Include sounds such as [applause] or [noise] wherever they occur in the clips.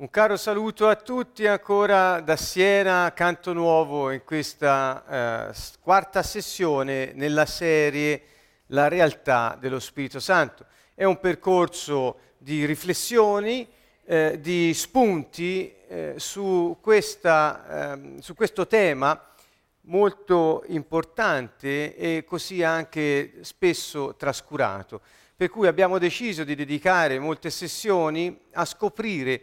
Un caro saluto a tutti ancora da Siena, Canto Nuovo, in questa eh, quarta sessione nella serie La realtà dello Spirito Santo. È un percorso di riflessioni, eh, di spunti eh, su, questa, ehm, su questo tema molto importante e così anche spesso trascurato. Per cui abbiamo deciso di dedicare molte sessioni a scoprire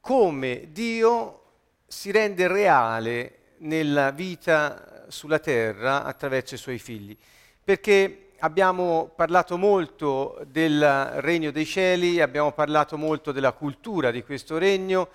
come Dio si rende reale nella vita sulla terra attraverso i suoi figli. Perché abbiamo parlato molto del regno dei cieli, abbiamo parlato molto della cultura di questo regno,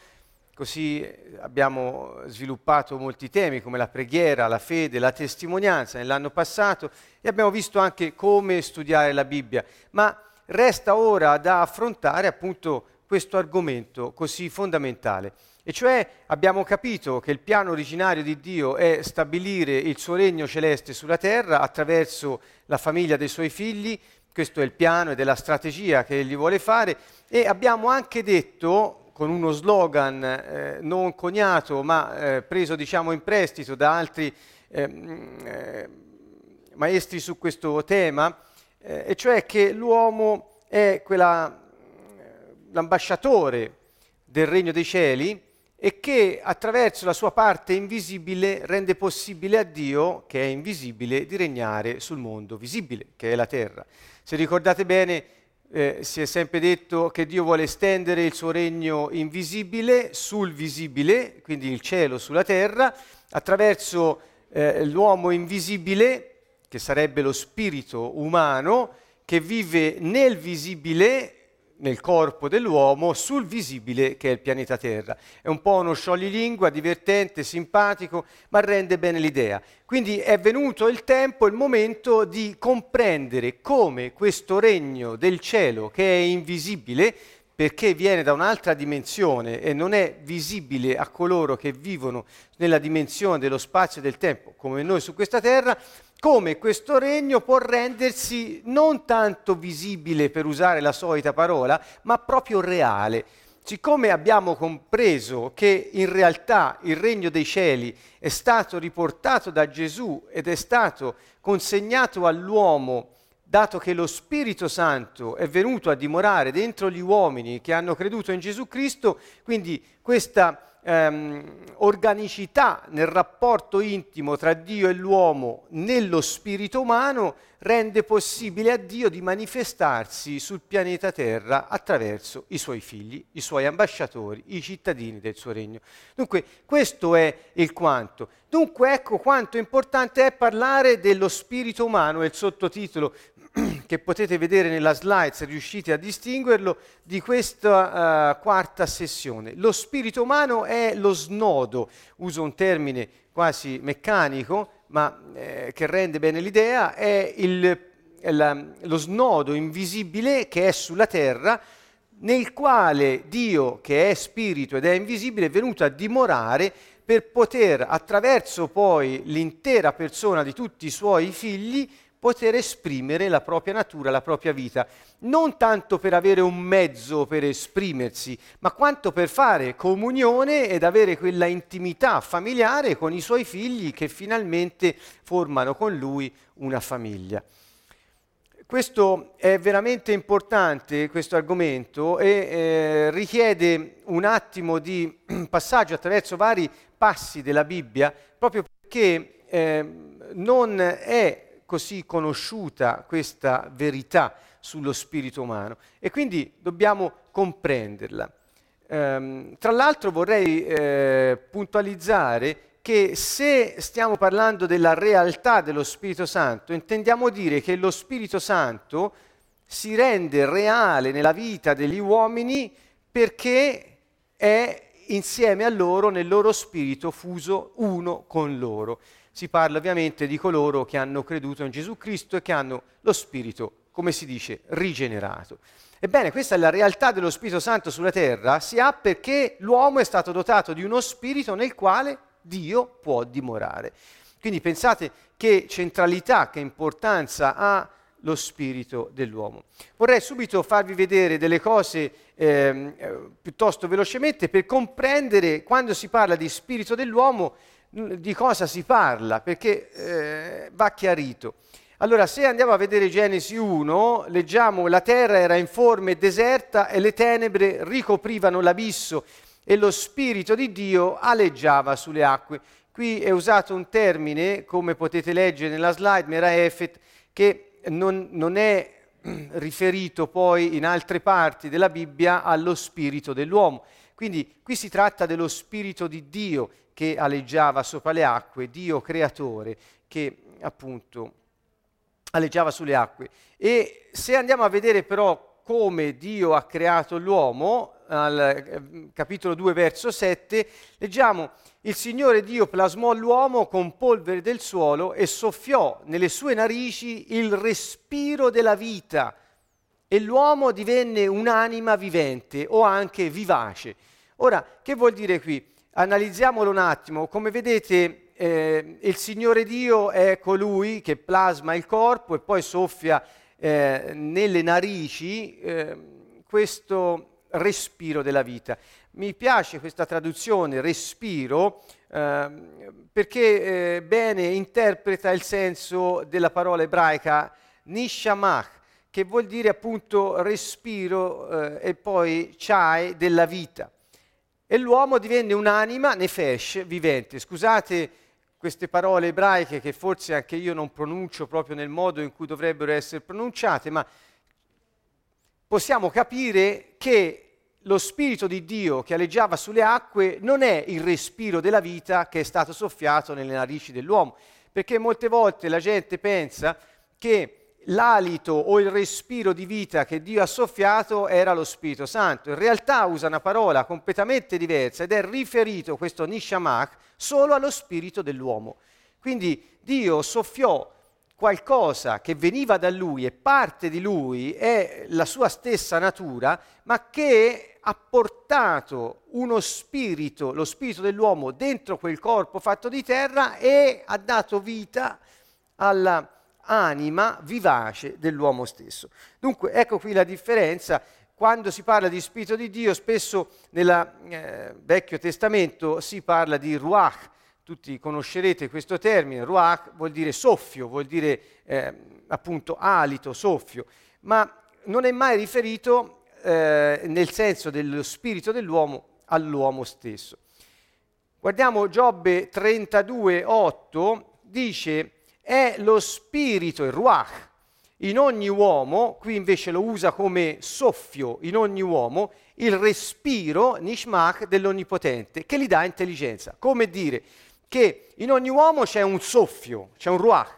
così abbiamo sviluppato molti temi come la preghiera, la fede, la testimonianza nell'anno passato e abbiamo visto anche come studiare la Bibbia. Ma resta ora da affrontare appunto questo argomento così fondamentale. E cioè abbiamo capito che il piano originario di Dio è stabilire il suo regno celeste sulla terra attraverso la famiglia dei suoi figli, questo è il piano ed è la strategia che egli vuole fare e abbiamo anche detto con uno slogan eh, non coniato ma eh, preso diciamo in prestito da altri ehm, eh, maestri su questo tema, eh, e cioè che l'uomo è quella l'ambasciatore del regno dei cieli e che attraverso la sua parte invisibile rende possibile a Dio, che è invisibile, di regnare sul mondo visibile, che è la terra. Se ricordate bene, eh, si è sempre detto che Dio vuole estendere il suo regno invisibile sul visibile, quindi il cielo sulla terra, attraverso eh, l'uomo invisibile, che sarebbe lo spirito umano, che vive nel visibile nel corpo dell'uomo sul visibile che è il pianeta Terra. È un po' uno scioglilingua, divertente, simpatico, ma rende bene l'idea. Quindi è venuto il tempo, il momento di comprendere come questo regno del cielo, che è invisibile, perché viene da un'altra dimensione e non è visibile a coloro che vivono nella dimensione dello spazio e del tempo, come noi su questa terra, come questo regno può rendersi non tanto visibile, per usare la solita parola, ma proprio reale. Siccome abbiamo compreso che in realtà il regno dei cieli è stato riportato da Gesù ed è stato consegnato all'uomo, dato che lo Spirito Santo è venuto a dimorare dentro gli uomini che hanno creduto in Gesù Cristo, quindi questa ehm, organicità nel rapporto intimo tra Dio e l'uomo nello spirito umano rende possibile a Dio di manifestarsi sul pianeta Terra attraverso i suoi figli, i suoi ambasciatori, i cittadini del suo regno. Dunque questo è il quanto. Dunque ecco quanto importante è parlare dello spirito umano, è il sottotitolo [clears throat] che potete vedere nella slide se riuscite a distinguerlo, di questa uh, quarta sessione. Lo spirito umano è lo snodo, uso un termine quasi meccanico, ma eh, che rende bene l'idea, è il, la, lo snodo invisibile che è sulla terra, nel quale Dio, che è spirito ed è invisibile, è venuto a dimorare per poter, attraverso poi l'intera persona di tutti i suoi figli, poter esprimere la propria natura, la propria vita, non tanto per avere un mezzo per esprimersi, ma quanto per fare comunione ed avere quella intimità familiare con i suoi figli che finalmente formano con lui una famiglia. Questo è veramente importante, questo argomento, e eh, richiede un attimo di [clears throat] passaggio attraverso vari passi della Bibbia, proprio perché eh, non è così conosciuta questa verità sullo spirito umano e quindi dobbiamo comprenderla. Ehm, tra l'altro vorrei eh, puntualizzare che se stiamo parlando della realtà dello Spirito Santo, intendiamo dire che lo Spirito Santo si rende reale nella vita degli uomini perché è insieme a loro, nel loro spirito, fuso uno con loro si parla ovviamente di coloro che hanno creduto in Gesù Cristo e che hanno lo Spirito, come si dice, rigenerato. Ebbene, questa è la realtà dello Spirito Santo sulla terra, si ha perché l'uomo è stato dotato di uno Spirito nel quale Dio può dimorare. Quindi pensate che centralità, che importanza ha lo spirito dell'uomo. Vorrei subito farvi vedere delle cose eh, piuttosto velocemente per comprendere quando si parla di spirito dell'uomo di cosa si parla, perché eh, va chiarito. Allora, se andiamo a vedere Genesi 1, leggiamo la terra era informe e deserta e le tenebre ricoprivano l'abisso e lo spirito di Dio aleggiava sulle acque. Qui è usato un termine, come potete leggere nella slide, Meraefet, che non, non è [clears throat] riferito poi in altre parti della Bibbia allo spirito dell'uomo. Quindi qui si tratta dello spirito di Dio che aleggiava sopra le acque, Dio creatore che appunto aleggiava sulle acque. E se andiamo a vedere però come Dio ha creato l'uomo, al eh, capitolo 2 verso 7, leggiamo il Signore Dio plasmò l'uomo con polvere del suolo e soffiò nelle sue narici il respiro della vita e l'uomo divenne un'anima vivente o anche vivace. Ora, che vuol dire qui? Analizziamolo un attimo. Come vedete, eh, il Signore Dio è colui che plasma il corpo e poi soffia eh, nelle narici eh, questo respiro della vita. Mi piace questa traduzione, respiro, ehm, perché eh, bene interpreta il senso della parola ebraica nishamach, che vuol dire appunto respiro eh, e poi chai della vita. E l'uomo divenne un'anima, nefesh, vivente. Scusate queste parole ebraiche che forse anche io non pronuncio proprio nel modo in cui dovrebbero essere pronunciate, ma possiamo capire che lo Spirito di Dio che aleggiava sulle acque non è il respiro della vita che è stato soffiato nelle narici dell'uomo, perché molte volte la gente pensa che l'alito o il respiro di vita che Dio ha soffiato era lo Spirito Santo. In realtà usa una parola completamente diversa ed è riferito questo Nishamach solo allo spirito dell'uomo. Quindi Dio soffiò qualcosa che veniva da lui e parte di lui è la sua stessa natura, ma che ha portato uno spirito, lo spirito dell'uomo, dentro quel corpo fatto di terra e ha dato vita alla anima vivace dell'uomo stesso. Dunque ecco qui la differenza. Quando si parla di Spirito di Dio, spesso nel eh, Vecchio Testamento si parla di Ruach. Tutti conoscerete questo termine. Ruach vuol dire soffio, vuol dire eh, appunto alito, soffio, ma non è mai riferito eh, nel senso dello spirito dell'uomo all'uomo stesso. Guardiamo Giobbe 32, 8, dice è lo spirito, il ruach, in ogni uomo, qui invece lo usa come soffio in ogni uomo, il respiro, nishmach, dell'Onnipotente, che gli dà intelligenza. Come dire che in ogni uomo c'è un soffio, c'è un ruach,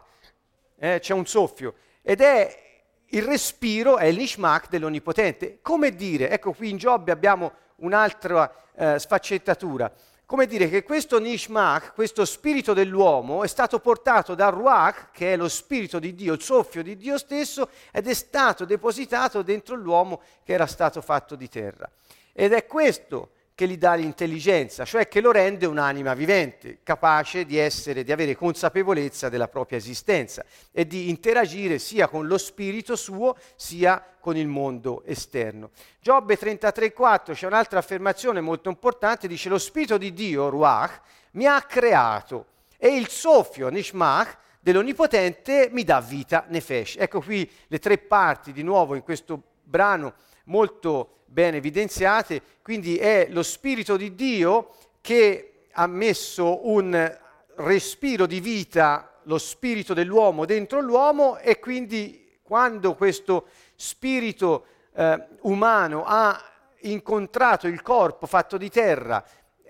eh, c'è un soffio, ed è il respiro, è il nishmach dell'Onnipotente. Come dire, ecco qui in Giobbe abbiamo un'altra eh, sfaccettatura, come dire che questo Nishmach, questo spirito dell'uomo, è stato portato dal Ruach, che è lo spirito di Dio, il soffio di Dio stesso, ed è stato depositato dentro l'uomo che era stato fatto di terra. Ed è questo che gli dà l'intelligenza, cioè che lo rende un'anima vivente, capace di essere, di avere consapevolezza della propria esistenza e di interagire sia con lo spirito suo sia con il mondo esterno. Giobbe 33,4 c'è un'altra affermazione molto importante, dice lo spirito di Dio, Ruach, mi ha creato e il soffio, Nishmach, dell'Onnipotente mi dà vita, Nefesh. Ecco qui le tre parti di nuovo in questo brano molto ben evidenziate, quindi è lo Spirito di Dio che ha messo un respiro di vita, lo spirito dell'uomo dentro l'uomo e quindi quando questo spirito eh, umano ha incontrato il corpo fatto di terra,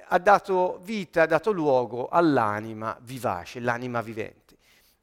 ha dato vita, ha dato luogo all'anima vivace, l'anima vivente.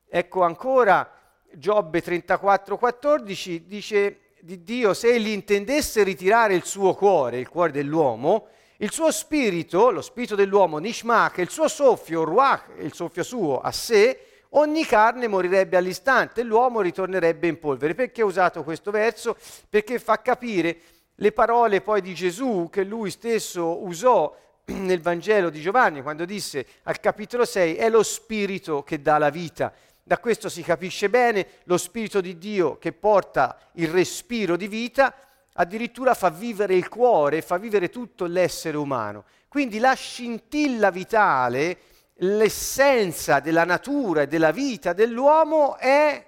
Ecco ancora Giobbe 34,14 dice di Dio, se egli intendesse ritirare il suo cuore, il cuore dell'uomo, il suo spirito, lo spirito dell'uomo, Nishmach, il suo soffio, Ruach, il soffio suo, a sé, ogni carne morirebbe all'istante l'uomo ritornerebbe in polvere. Perché ho usato questo verso? Perché fa capire le parole poi di Gesù che lui stesso usò nel Vangelo di Giovanni quando disse al capitolo 6 è lo spirito che dà la vita Da questo si capisce bene lo Spirito di Dio che porta il respiro di vita, addirittura fa vivere il cuore, fa vivere tutto l'essere umano. Quindi la scintilla vitale, l'essenza della natura e della vita dell'uomo è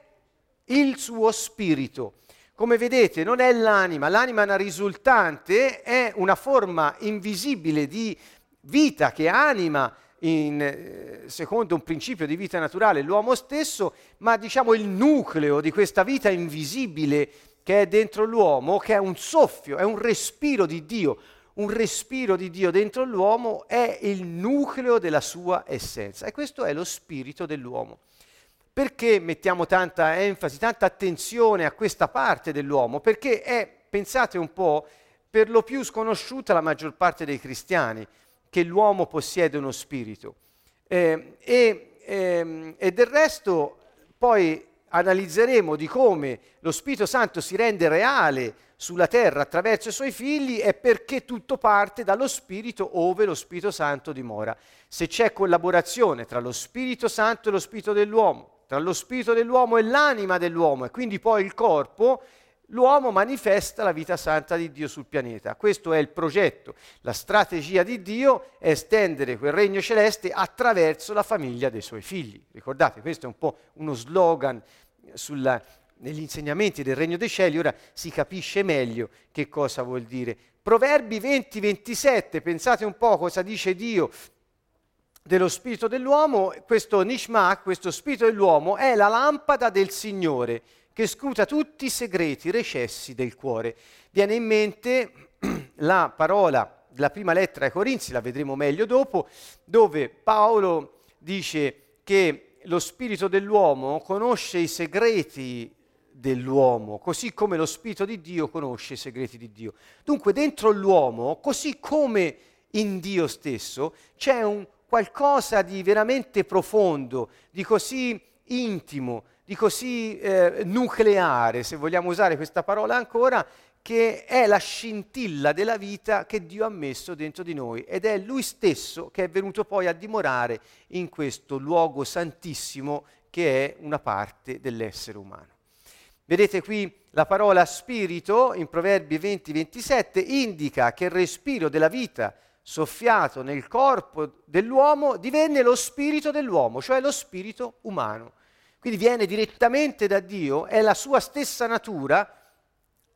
il suo spirito. Come vedete non è l'anima, l'anima è una risultante, è una forma invisibile di vita che anima in, eh, secondo un principio di vita naturale l'uomo stesso, ma diciamo il nucleo di questa vita invisibile che è dentro l'uomo, che è un soffio, è un respiro di Dio. Un respiro di Dio dentro l'uomo è il nucleo della sua essenza e questo è lo spirito dell'uomo. Perché mettiamo tanta enfasi, tanta attenzione a questa parte dell'uomo? Perché è, pensate un po', per lo più sconosciuta alla maggior parte dei cristiani, che l'uomo possiede uno spirito. Eh, e, eh, e del resto poi analizzeremo di come lo Spirito Santo si rende reale sulla terra attraverso i suoi figli è perché tutto parte dallo Spirito ove lo Spirito Santo dimora. Se c'è collaborazione tra lo Spirito Santo e lo Spirito dell'uomo, tra lo spirito dell'uomo e l'anima dell'uomo e quindi poi il corpo, l'uomo manifesta la vita santa di Dio sul pianeta. Questo è il progetto. La strategia di Dio è estendere quel regno celeste attraverso la famiglia dei suoi figli. Ricordate, questo è un po' uno slogan sulla, negli insegnamenti del regno dei cieli, ora si capisce meglio che cosa vuol dire. Proverbi 20-27, pensate un po' cosa dice Dio dello spirito dell'uomo, questo Nishmak, questo spirito dell'uomo, è la lampada del Signore che scruta tutti i segreti, recessi del cuore. Viene in mente [clears throat] la parola della prima lettera ai Corinzi, la vedremo meglio dopo, dove Paolo dice che lo spirito dell'uomo conosce i segreti dell'uomo, così come lo spirito di Dio conosce i segreti di Dio. Dunque dentro l'uomo, così come in Dio stesso, c'è un qualcosa di veramente profondo, di così intimo, di così eh, nucleare, se vogliamo usare questa parola ancora, che è la scintilla della vita che Dio ha messo dentro di noi ed è Lui stesso che è venuto poi a dimorare in questo luogo santissimo che è una parte dell'essere umano. Vedete qui la parola spirito in Proverbi 20-27 indica che il respiro della vita soffiato nel corpo dell'uomo, divenne lo spirito dell'uomo, cioè lo spirito umano. Quindi viene direttamente da Dio, è la sua stessa natura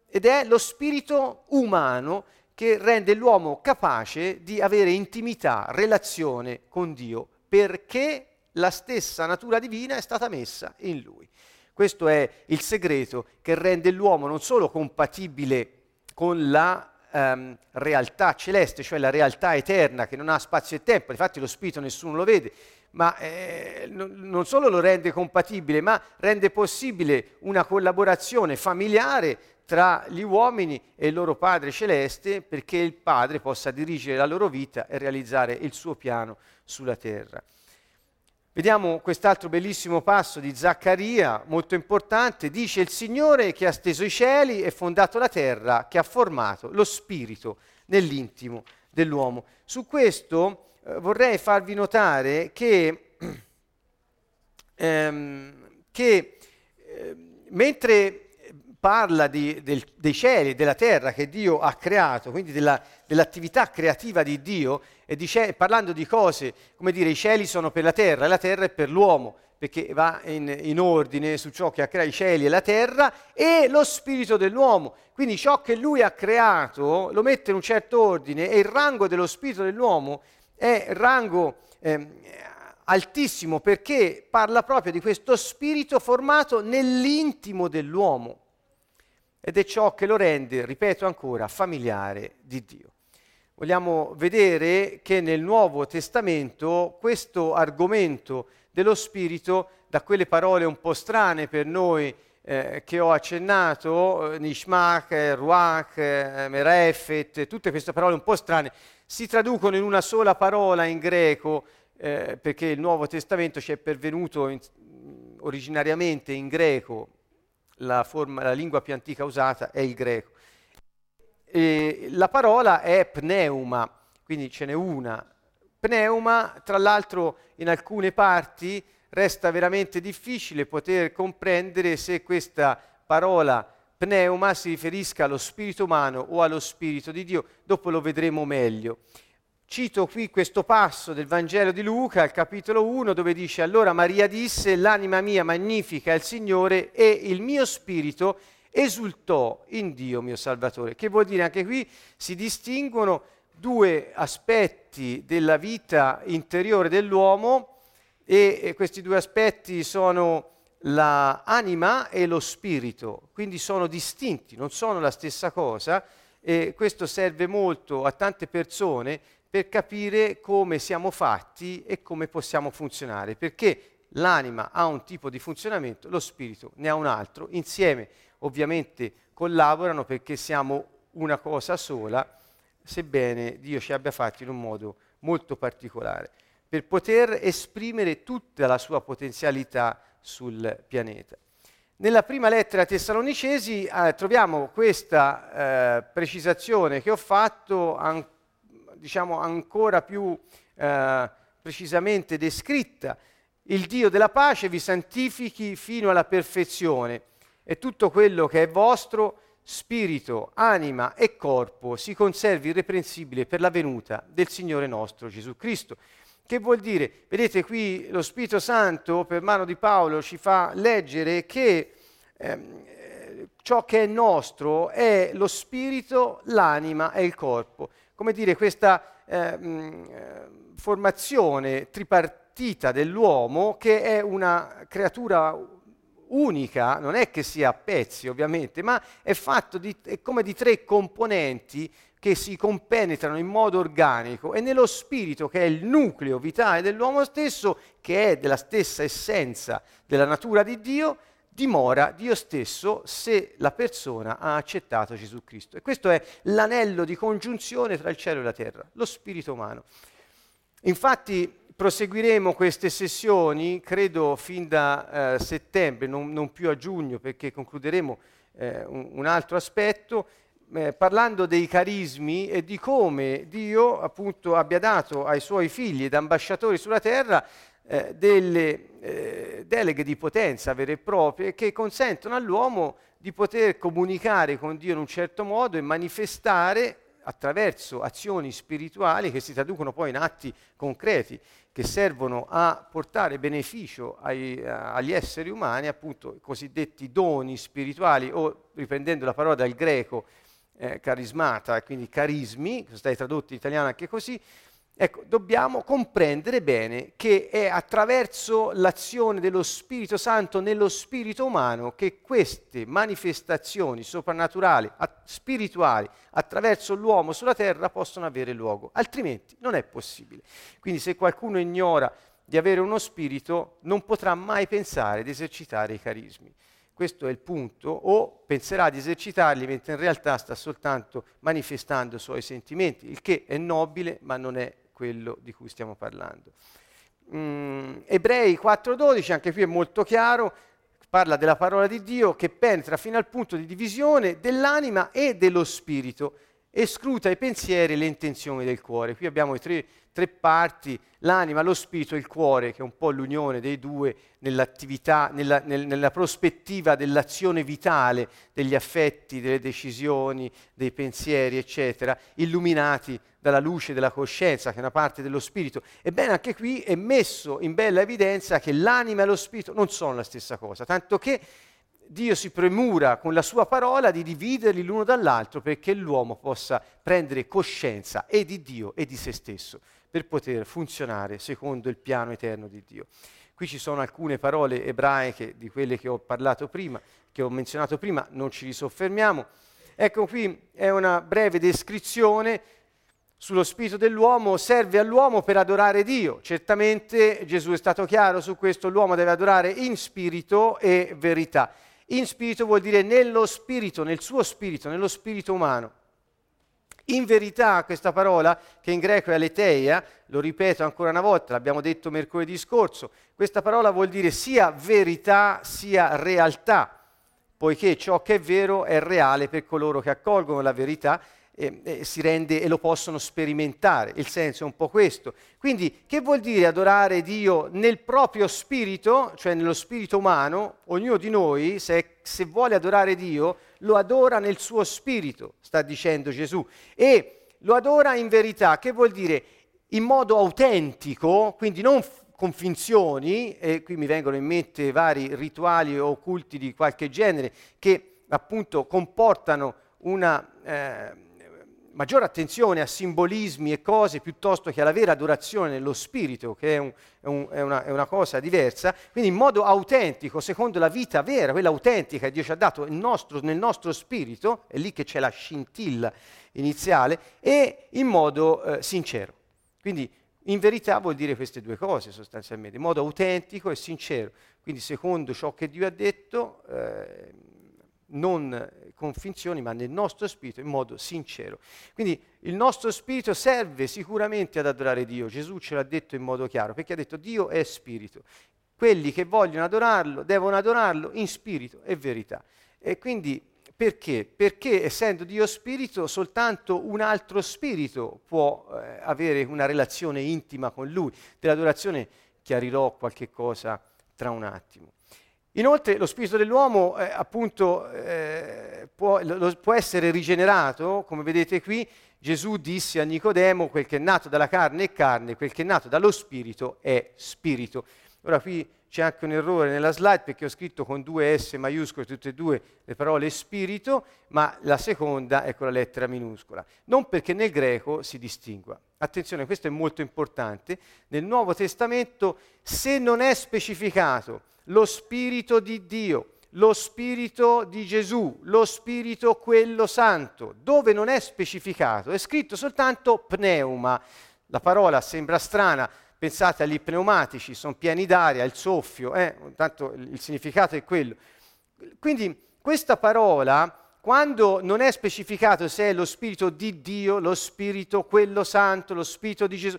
ed è lo spirito umano che rende l'uomo capace di avere intimità, relazione con Dio, perché la stessa natura divina è stata messa in lui. Questo è il segreto che rende l'uomo non solo compatibile con la um, realtà celeste, cioè la realtà eterna che non ha spazio e tempo, infatti lo spirito nessuno lo vede, ma eh, non solo lo rende compatibile, ma rende possibile una collaborazione familiare tra gli uomini e il loro Padre celeste perché il Padre possa dirigere la loro vita e realizzare il suo piano sulla terra. Vediamo quest'altro bellissimo passo di Zaccaria, molto importante. Dice il Signore che ha steso i cieli e fondato la terra, che ha formato lo spirito nell'intimo dell'uomo. Su questo eh, vorrei farvi notare che, [clears throat] ehm, che eh, mentre parla di, del, dei cieli, della terra che Dio ha creato, quindi della, dell'attività creativa di Dio, e dice, parlando di cose, come dire, i cieli sono per la terra e la terra è per l'uomo, perché va in, in ordine su ciò che ha creato i cieli e la terra e lo spirito dell'uomo. Quindi ciò che lui ha creato lo mette in un certo ordine e il rango dello spirito dell'uomo è rango eh, altissimo perché parla proprio di questo spirito formato nell'intimo dell'uomo ed è ciò che lo rende, ripeto ancora, familiare di Dio. Vogliamo vedere che nel Nuovo Testamento questo argomento dello Spirito, da quelle parole un po' strane per noi eh, che ho accennato, eh, Nishmach, eh, Ruach, eh, Merefet, tutte queste parole un po' strane, si traducono in una sola parola in greco, eh, perché il Nuovo Testamento ci è pervenuto in, originariamente in greco, la, forma, la lingua più antica usata è il greco. E la parola è pneuma, quindi ce n'è una. Pneuma, tra l'altro, in alcune parti resta veramente difficile poter comprendere se questa parola pneuma si riferisca allo spirito umano o allo spirito di Dio, dopo lo vedremo meglio. Cito qui questo passo del Vangelo di Luca, al capitolo 1, dove dice allora Maria disse, l'anima mia magnifica il Signore e il mio spirito esultò in Dio mio Salvatore. Che vuol dire anche qui si distinguono due aspetti della vita interiore dell'uomo e questi due aspetti sono l'anima e lo spirito, quindi sono distinti, non sono la stessa cosa e questo serve molto a tante persone per capire come siamo fatti e come possiamo funzionare, perché l'anima ha un tipo di funzionamento, lo spirito ne ha un altro, insieme ovviamente collaborano perché siamo una cosa sola, sebbene Dio ci abbia fatti in un modo molto particolare, per poter esprimere tutta la sua potenzialità sul pianeta. Nella prima lettera ai Tessalonicesi eh, troviamo questa eh, precisazione che ho fatto an- diciamo ancora più eh, precisamente descritta. Il Dio della pace vi santifichi fino alla perfezione e tutto quello che è vostro, spirito, anima e corpo, si conservi irreprensibile per la venuta del Signore nostro Gesù Cristo. Che vuol dire? Vedete qui lo Spirito Santo per mano di Paolo ci fa leggere che ehm, ciò che è nostro è lo spirito, l'anima e il corpo. Come dire, questa ehm, formazione tripartita dell'uomo che è una creatura unica, non è che sia a pezzi ovviamente, ma è fatto di, è come di tre componenti che si compenetrano in modo organico e nello spirito che è il nucleo vitale dell'uomo stesso, che è della stessa essenza della natura di Dio, dimora Dio stesso se la persona ha accettato Gesù Cristo. E questo è l'anello di congiunzione tra il cielo e la terra, lo spirito umano. Infatti proseguiremo queste sessioni, credo, fin da eh, settembre, non, non, più a giugno, perché concluderemo eh, un, un altro aspetto eh, parlando dei carismi e di come Dio appunto abbia dato ai suoi figli ed ambasciatori sulla terra eh, delle eh, deleghe di potenza vere e proprie che consentono all'uomo di poter comunicare con Dio in un certo modo e manifestare attraverso azioni spirituali che si traducono poi in atti concreti che servono a portare beneficio ai, agli esseri umani, appunto i cosiddetti doni spirituali o riprendendo la parola dal greco eh, carismata, quindi carismi, sono stati tradotti in italiano anche così, ecco, dobbiamo comprendere bene che è attraverso l'azione dello Spirito Santo nello spirito umano che queste manifestazioni soprannaturali, a- spirituali, attraverso l'uomo sulla terra possono avere luogo, altrimenti non è possibile. Quindi se qualcuno ignora di avere uno spirito, non potrà mai pensare di esercitare i carismi questo è il punto, o penserà di esercitarli mentre in realtà sta soltanto manifestando i suoi sentimenti, il che è nobile ma non è quello di cui stiamo parlando. Mm, Ebrei 4.12, anche qui è molto chiaro, parla della parola di Dio che penetra fino al punto di divisione dell'anima e dello spirito e scruta i pensieri e le intenzioni del cuore. Qui abbiamo tre tre parti, l'anima, lo spirito e il cuore, che è un po' l'unione dei due nell'attività, nella, nel, nella prospettiva dell'azione vitale, degli affetti, delle decisioni, dei pensieri, eccetera, illuminati dalla luce della coscienza, che è una parte dello spirito. Ebbene, anche qui è messo in bella evidenza che l'anima e lo spirito non sono la stessa cosa, tanto che Dio si premura con la sua parola di dividerli l'uno dall'altro perché l'uomo possa prendere coscienza e di Dio e di se stesso per poter funzionare secondo il piano eterno di Dio. Qui ci sono alcune parole ebraiche di quelle che ho parlato prima, che ho menzionato prima, non ci risoffermiamo. Ecco qui è una breve descrizione sullo spirito dell'uomo, serve all'uomo per adorare Dio. Certamente Gesù è stato chiaro su questo, l'uomo deve adorare in spirito e verità. In spirito vuol dire nello spirito, nel suo spirito, nello spirito umano. In verità questa parola, che in greco è aletheia, lo ripeto ancora una volta, l'abbiamo detto mercoledì scorso, questa parola vuol dire sia verità sia realtà, poiché ciò che è vero è reale per coloro che accolgono la verità e, e si rende e lo possono sperimentare. Il senso è un po' questo. Quindi che vuol dire adorare Dio nel proprio spirito, cioè nello spirito umano? Ognuno di noi, se, se vuole adorare Dio, lo adora nel suo spirito, sta dicendo Gesù. E lo adora in verità, che vuol dire in modo autentico, quindi non con finzioni, e qui mi vengono in mente vari rituali o culti di qualche genere che appunto comportano una eh, maggiore attenzione a simbolismi e cose piuttosto che alla vera adorazione nello spirito, che è, un, è, un, è, una, è, una, cosa diversa, quindi in modo autentico, secondo la vita vera, quella autentica che Dio ci ha dato nostro, nel nostro spirito, è lì che c'è la scintilla iniziale, e in modo eh, sincero. Quindi in verità vuol dire queste due cose sostanzialmente, in modo autentico e sincero. Quindi secondo ciò che Dio ha detto, eh, non con finzioni, ma nel nostro spirito in modo sincero. Quindi il nostro spirito serve sicuramente ad adorare Dio. Gesù ce l'ha detto in modo chiaro, perché ha detto Dio è spirito. Quelli che vogliono adorarlo devono adorarlo in spirito e verità. E quindi perché? Perché essendo Dio spirito, soltanto un altro spirito può eh, avere una relazione intima con Lui. Dell'adorazione chiarirò qualche cosa tra un attimo. Inoltre lo spirito dell'uomo eh, appunto eh, può, lo, può, essere rigenerato, come vedete qui, Gesù disse a Nicodemo, quel che è nato dalla carne è carne, quel che è nato dallo spirito è spirito. Ora qui c'è anche un errore nella slide perché ho scritto con due S maiuscole tutte e due le parole spirito, ma la seconda è con la lettera minuscola. Non perché nel greco si distingua. Attenzione, questo è molto importante. Nel Nuovo Testamento, se non è specificato lo spirito di Dio, lo spirito di Gesù, lo spirito quello santo, dove non è specificato, è scritto soltanto pneuma. La parola sembra strana, pensate agli pneumatici, sono pieni d'aria, il soffio, eh? tanto il significato è quello. Quindi questa parola, quando non è specificato se è lo spirito di Dio, lo spirito quello santo, lo spirito di Gesù,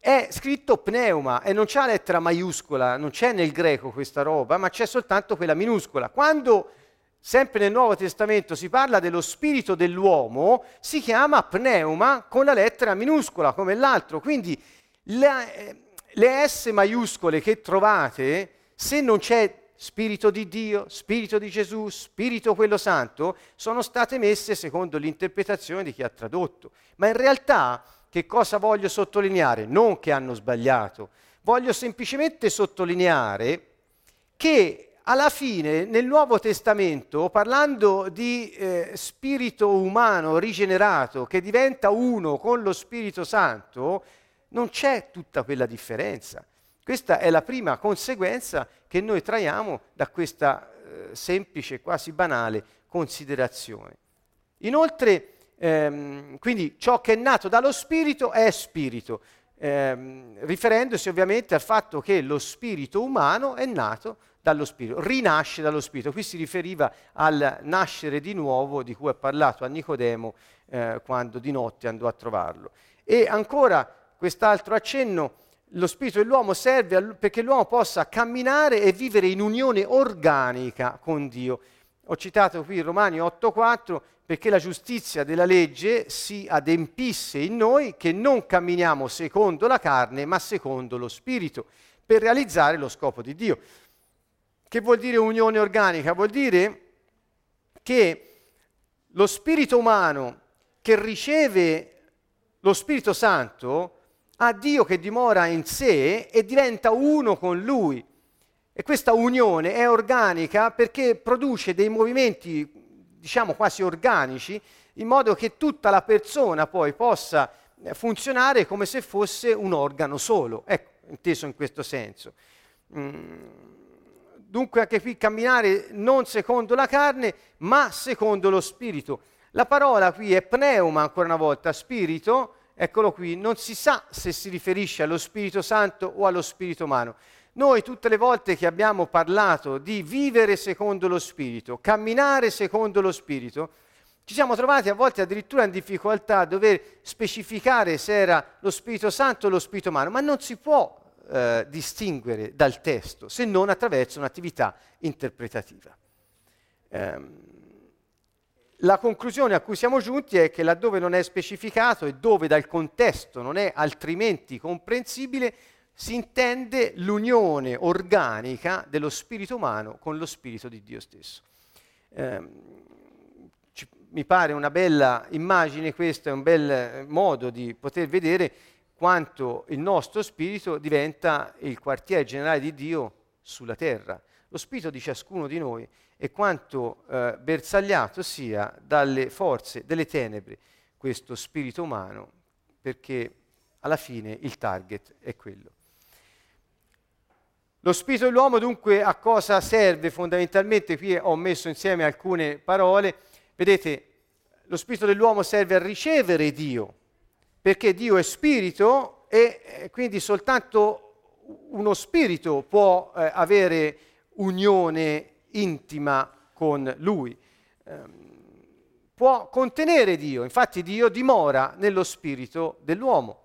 è scritto pneuma e non c'è lettera maiuscola, non c'è nel greco questa roba, ma c'è soltanto quella minuscola. Quando sempre nel Nuovo Testamento si parla dello spirito dell'uomo, si chiama pneuma con la lettera minuscola come l'altro. Quindi le, eh, le S maiuscole che trovate, se non c'è Spirito di Dio, Spirito di Gesù, Spirito quello santo, sono state messe secondo l'interpretazione di chi ha tradotto. Ma in realtà che cosa voglio sottolineare? Non che hanno sbagliato, voglio semplicemente sottolineare che alla fine nel Nuovo Testamento, parlando di eh, spirito umano rigenerato che diventa uno con lo Spirito Santo, non c'è tutta quella differenza. Questa è la prima conseguenza che noi traiamo da questa eh, semplice, quasi banale considerazione. Inoltre, ehm, quindi ciò che è nato dallo spirito è spirito, ehm, riferendosi ovviamente al fatto che lo spirito umano è nato dallo spirito, rinasce dallo spirito. Qui si riferiva al nascere di nuovo di cui ha parlato a Nicodemo eh, quando di notte andò a trovarlo. E ancora quest'altro accenno, lo spirito dell'uomo serve perché l'uomo possa camminare e vivere in unione organica con Dio. Ho citato qui Romani 8:4 perché la giustizia della legge si adempisse in noi che non camminiamo secondo la carne ma secondo lo spirito per realizzare lo scopo di Dio. Che vuol dire unione organica? Vuol dire che lo spirito umano che riceve lo Spirito Santo ha Dio che dimora in sé e diventa uno con Lui. E questa unione è organica perché produce dei movimenti, diciamo quasi organici, in modo che tutta la persona poi possa eh, funzionare come se fosse un organo solo, ecco, inteso in questo senso. Mm. Dunque anche qui camminare non secondo la carne, ma secondo lo spirito. La parola qui è pneuma ancora una volta, spirito, eccolo qui, non si sa se si riferisce allo Spirito Santo o allo Spirito umano. Noi tutte le volte che abbiamo parlato di vivere secondo lo Spirito, camminare secondo lo Spirito, ci siamo trovati a volte addirittura in difficoltà a dover specificare se era lo Spirito Santo o lo Spirito umano, ma non si può eh, distinguere dal testo se non attraverso un'attività interpretativa. Um, la conclusione a cui siamo giunti è che laddove non è specificato e dove dal contesto non è altrimenti comprensibile, si intende l'unione organica dello spirito umano con lo spirito di Dio stesso. Eh, mi pare una bella immagine, questo è un bel modo di poter vedere quanto il nostro spirito diventa il quartiere generale di Dio sulla terra. Lo spirito di ciascuno di noi e quanto eh, bersagliato sia dalle forze delle tenebre questo spirito umano, perché alla fine il target è quello. Lo spirito dell'uomo dunque a cosa serve fondamentalmente? Qui ho messo insieme alcune parole. Vedete, lo spirito dell'uomo serve a ricevere Dio, perché Dio è spirito e eh, quindi soltanto uno spirito può eh, avere unione intima con Lui. Eh, può contenere Dio, infatti Dio dimora nello spirito dell'uomo.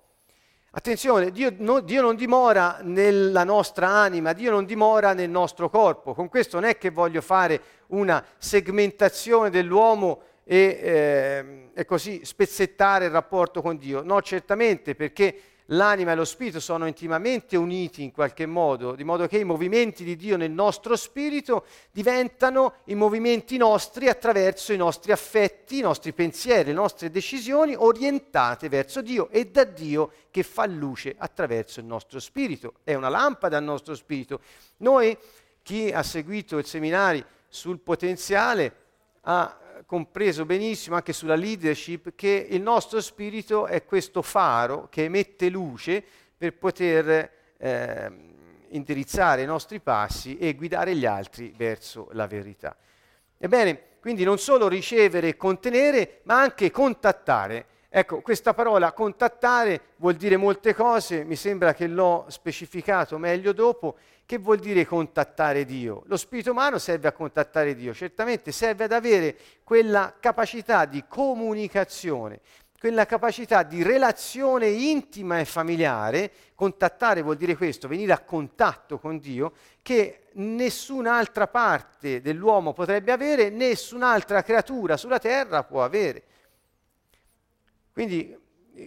Attenzione, Dio, no, Dio, non dimora nella nostra anima, Dio non dimora nel nostro corpo. Con questo non è che voglio fare una segmentazione dell'uomo e, eh, e così spezzettare il rapporto con Dio. No, certamente, perché l'anima e lo spirito sono intimamente uniti in qualche modo, di modo che i movimenti di Dio nel nostro spirito diventano i movimenti nostri attraverso i nostri affetti, i nostri pensieri, le nostre decisioni orientate verso Dio e da Dio che fa luce attraverso il nostro spirito. È una lampada al nostro spirito. Noi, chi ha seguito il seminario sul potenziale, ha compreso benissimo anche sulla leadership che il nostro spirito è questo faro che emette luce per poter eh, indirizzare i nostri passi e guidare gli altri verso la verità. Ebbene, quindi non solo ricevere e contenere, ma anche contattare. Ecco, questa parola contattare vuol dire molte cose, mi sembra che l'ho specificato meglio dopo, che vuol dire contattare Dio? Lo spirito umano serve a contattare Dio, certamente serve ad avere quella capacità di comunicazione, quella capacità di relazione intima e familiare, contattare vuol dire questo, venire a contatto con Dio, che nessun'altra parte dell'uomo potrebbe avere, nessun'altra creatura sulla terra può avere. Quindi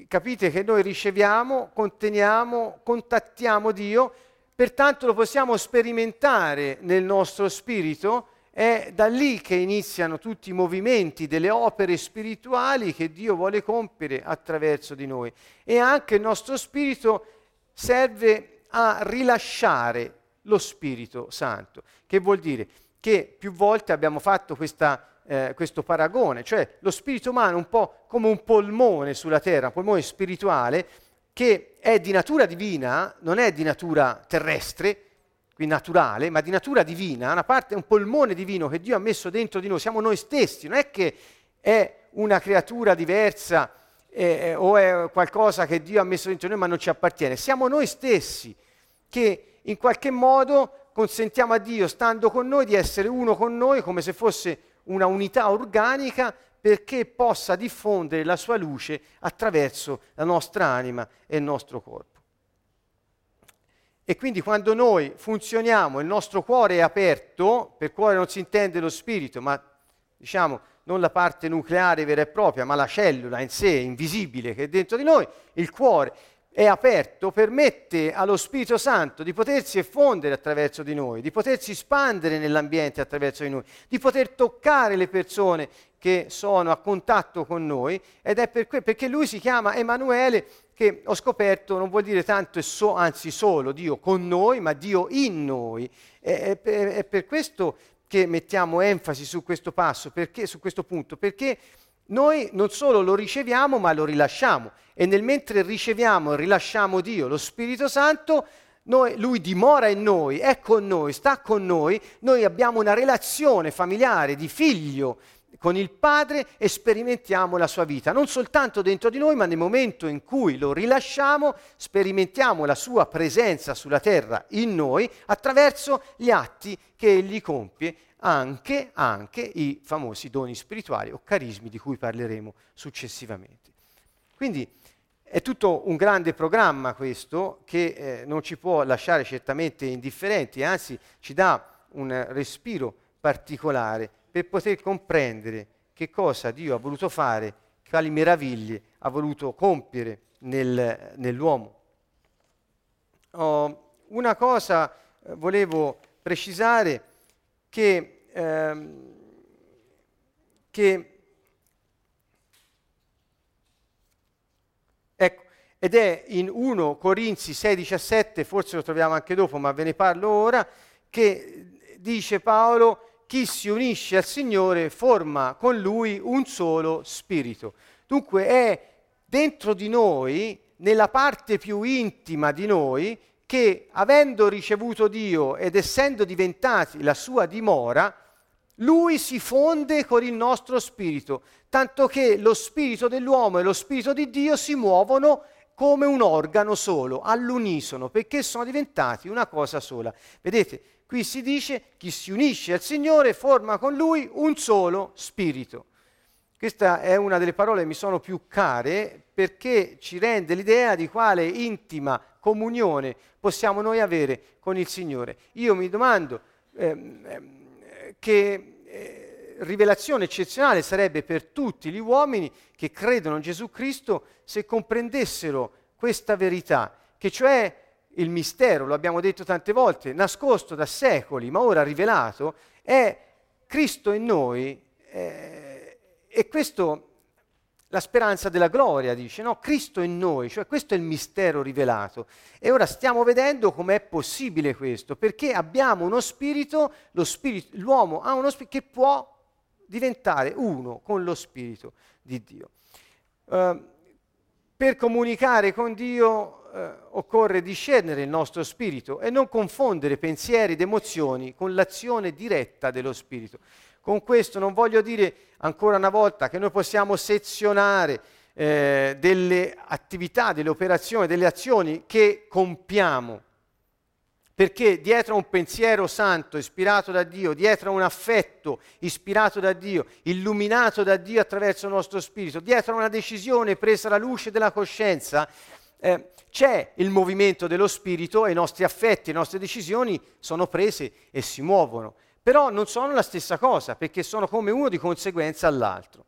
capite che noi riceviamo, conteniamo, contattiamo Dio Pertanto lo possiamo sperimentare nel nostro spirito, è da lì che iniziano tutti i movimenti delle opere spirituali che Dio vuole compiere attraverso di noi. E anche il nostro spirito serve a rilasciare lo Spirito Santo, che vuol dire che più volte abbiamo fatto questa, eh, questo paragone, cioè lo spirito umano un po' come un polmone sulla terra, un polmone spirituale che è di natura divina, non è di natura terrestre, qui naturale, ma di natura divina, una parte, un polmone divino che Dio ha messo dentro di noi, siamo noi stessi, non è che è una creatura diversa eh, o è qualcosa che Dio ha messo dentro di noi ma non ci appartiene, siamo noi stessi che in qualche modo consentiamo a Dio, stando con noi, di essere uno con noi come se fosse una unità organica perché possa diffondere la sua luce attraverso la nostra anima e il nostro corpo. E quindi quando noi funzioniamo, il nostro cuore è aperto, per cuore non si intende lo spirito, ma diciamo non la parte nucleare vera e propria, ma la cellula in sé, invisibile, che è dentro di noi, il cuore è aperto, permette allo Spirito Santo di potersi effondere attraverso di noi, di potersi espandere nell'ambiente attraverso di noi, di poter toccare le persone che sono a contatto con noi ed è per que- perché lui si chiama Emanuele che ho scoperto non vuol dire tanto e so, anzi solo Dio con noi, ma Dio in noi. È, è, è per questo che mettiamo enfasi su questo passo, perché, su questo punto, perché noi non solo lo riceviamo, ma lo rilasciamo. E nel mentre riceviamo e rilasciamo Dio, lo Spirito Santo, noi, lui dimora in noi, è con noi, sta con noi, noi abbiamo una relazione familiare di figlio con il Padre e sperimentiamo la sua vita, non soltanto dentro di noi, ma nel momento in cui lo rilasciamo, sperimentiamo la sua presenza sulla terra in noi attraverso gli atti che egli compie anche, anche i famosi doni spirituali o carismi di cui parleremo successivamente. Quindi è tutto un grande programma questo che eh, non ci può lasciare certamente indifferenti, anzi ci dà un respiro particolare per poter comprendere che cosa Dio ha voluto fare, quali meraviglie ha voluto compiere nel, nell'uomo. Oh, una cosa eh, volevo precisare che, ehm, che ecco, ed è in 1 Corinzi 6,17, forse lo troviamo anche dopo, ma ve ne parlo ora, che dice Paolo, chi si unisce al Signore forma con lui un solo spirito. Dunque è dentro di noi, nella parte più intima di noi, che avendo ricevuto Dio ed essendo diventati la sua dimora, lui si fonde con il nostro spirito, tanto che lo spirito dell'uomo e lo spirito di Dio si muovono come un organo solo, all'unisono, perché sono diventati una cosa sola. Vedete, qui si dice chi si unisce al Signore forma con lui un solo spirito. Questa è una delle parole che mi sono più care perché ci rende l'idea di quale intima comunione possiamo noi avere con il Signore. Io mi domando ehm, che eh, rivelazione eccezionale sarebbe per tutti gli uomini che credono in Gesù Cristo se comprendessero questa verità, che cioè il mistero, lo abbiamo detto tante volte, nascosto da secoli, ma ora rivelato, è Cristo in noi. Eh, e questo la speranza della gloria, dice, no? Cristo in noi, cioè questo è il mistero rivelato. E ora stiamo vedendo com'è possibile questo, perché abbiamo uno spirito, spirito l'uomo ha uno spirito che può diventare uno con lo spirito di Dio. Uh, per comunicare con Dio uh, occorre discernere il nostro spirito e non confondere pensieri ed emozioni con l'azione diretta dello spirito. Con questo non voglio dire ancora una volta che noi possiamo sezionare eh, delle attività, delle operazioni, delle azioni che compiamo. Perché dietro a un pensiero santo, ispirato da Dio, dietro a un affetto ispirato da Dio, illuminato da Dio attraverso il nostro spirito, dietro a una decisione presa alla luce della coscienza, eh, c'è il movimento dello spirito e i nostri affetti, le nostre decisioni sono prese e si muovono. Però non sono la stessa cosa, perché sono come uno di conseguenza all'altro.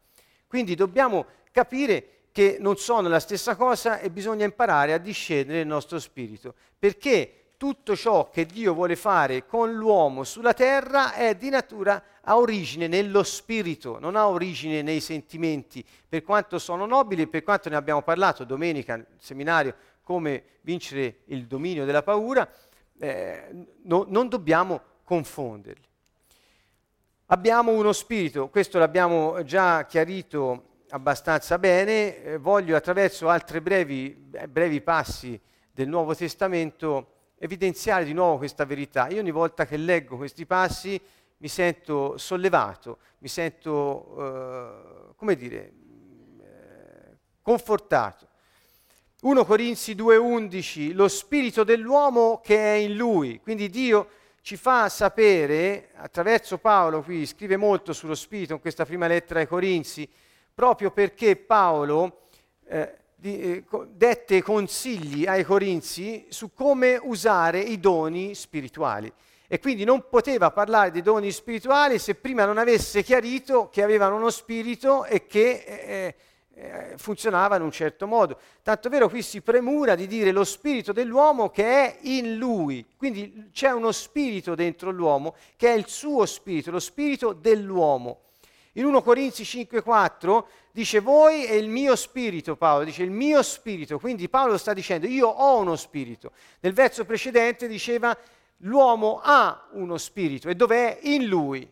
Quindi dobbiamo capire che non sono la stessa cosa e bisogna imparare a discendere il nostro spirito, perché tutto ciò che Dio vuole fare con l'uomo sulla terra è di natura, ha origine nello spirito, non ha origine nei sentimenti, per quanto sono nobili per quanto ne abbiamo parlato domenica nel seminario, come vincere il dominio della paura, eh, no, non dobbiamo confonderli. Abbiamo uno spirito, questo l'abbiamo già chiarito abbastanza bene, eh, voglio attraverso altri brevi, eh, brevi, passi del Nuovo Testamento evidenziare di nuovo questa verità. Io ogni volta che leggo questi passi mi sento sollevato, mi sento, eh, come dire, eh, confortato. 1 Corinzi 2:11, lo spirito dell'uomo che è in lui, quindi Dio ci fa sapere, attraverso Paolo, qui scrive molto sullo Spirito in questa prima lettera ai Corinzi, proprio perché Paolo eh, di, eh, dette consigli ai Corinzi su come usare i doni spirituali. E quindi non poteva parlare dei doni spirituali se prima non avesse chiarito che avevano uno spirito e che eh, eh, funzionava in un certo modo. Tanto vero qui si premura di dire lo spirito dell'uomo che è in lui, quindi c'è uno spirito dentro l'uomo che è il suo spirito, lo spirito dell'uomo. In 1 Corinzi 5:4 dice voi e il mio spirito, Paolo dice il mio spirito, quindi Paolo sta dicendo io ho uno spirito. Nel verso precedente diceva l'uomo ha uno spirito e dov'è? In lui.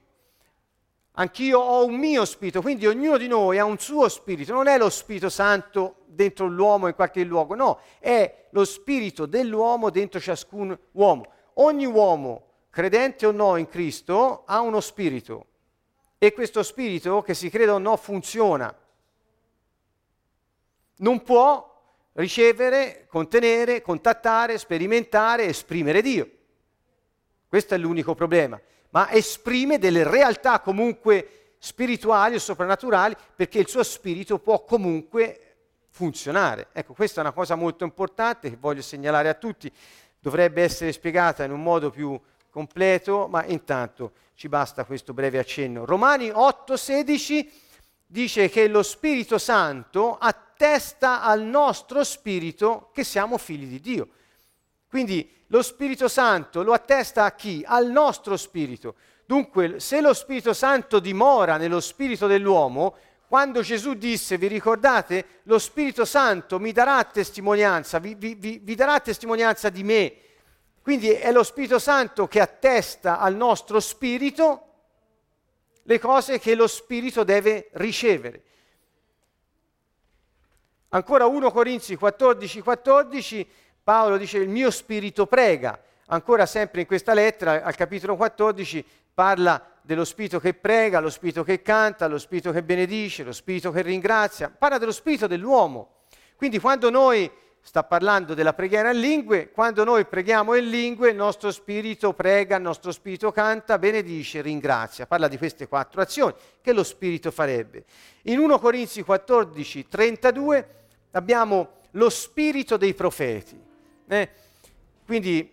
Anch'io ho un mio spirito, quindi ognuno di noi ha un suo spirito, non è lo Spirito Santo dentro l'uomo in qualche luogo, no, è lo spirito dell'uomo dentro ciascun uomo. Ogni uomo, credente o no in Cristo, ha uno spirito e questo spirito, che si creda o no, funziona. Non può ricevere, contenere, contattare, sperimentare, esprimere Dio. Questo è l'unico problema ma esprime delle realtà comunque spirituali o soprannaturali perché il suo spirito può comunque funzionare. Ecco, questa è una cosa molto importante che voglio segnalare a tutti, dovrebbe essere spiegata in un modo più completo, ma intanto ci basta questo breve accenno. Romani 8:16 dice che lo Spirito Santo attesta al nostro spirito che siamo figli di Dio. Quindi lo Spirito Santo lo attesta a chi? Al nostro spirito. Dunque, se lo Spirito Santo dimora nello spirito dell'uomo, quando Gesù disse, vi ricordate, lo Spirito Santo mi darà testimonianza, vi, vi, vi, vi darà testimonianza di me. Quindi è lo Spirito Santo che attesta al nostro spirito le cose che lo Spirito deve ricevere. Ancora 1 Corinzi 14, 14, Paolo dice il mio spirito prega. Ancora sempre in questa lettera, al capitolo 14, parla dello spirito che prega, lo spirito che canta, lo spirito che benedice, lo spirito che ringrazia, parla dello spirito dell'uomo. Quindi quando noi sta parlando della preghiera in lingue, quando noi preghiamo in lingue il nostro spirito prega, il nostro spirito canta, benedice, ringrazia. Parla di queste quattro azioni che lo spirito farebbe. In 1 Corinzi 14, 32 abbiamo lo spirito dei profeti. Eh? Quindi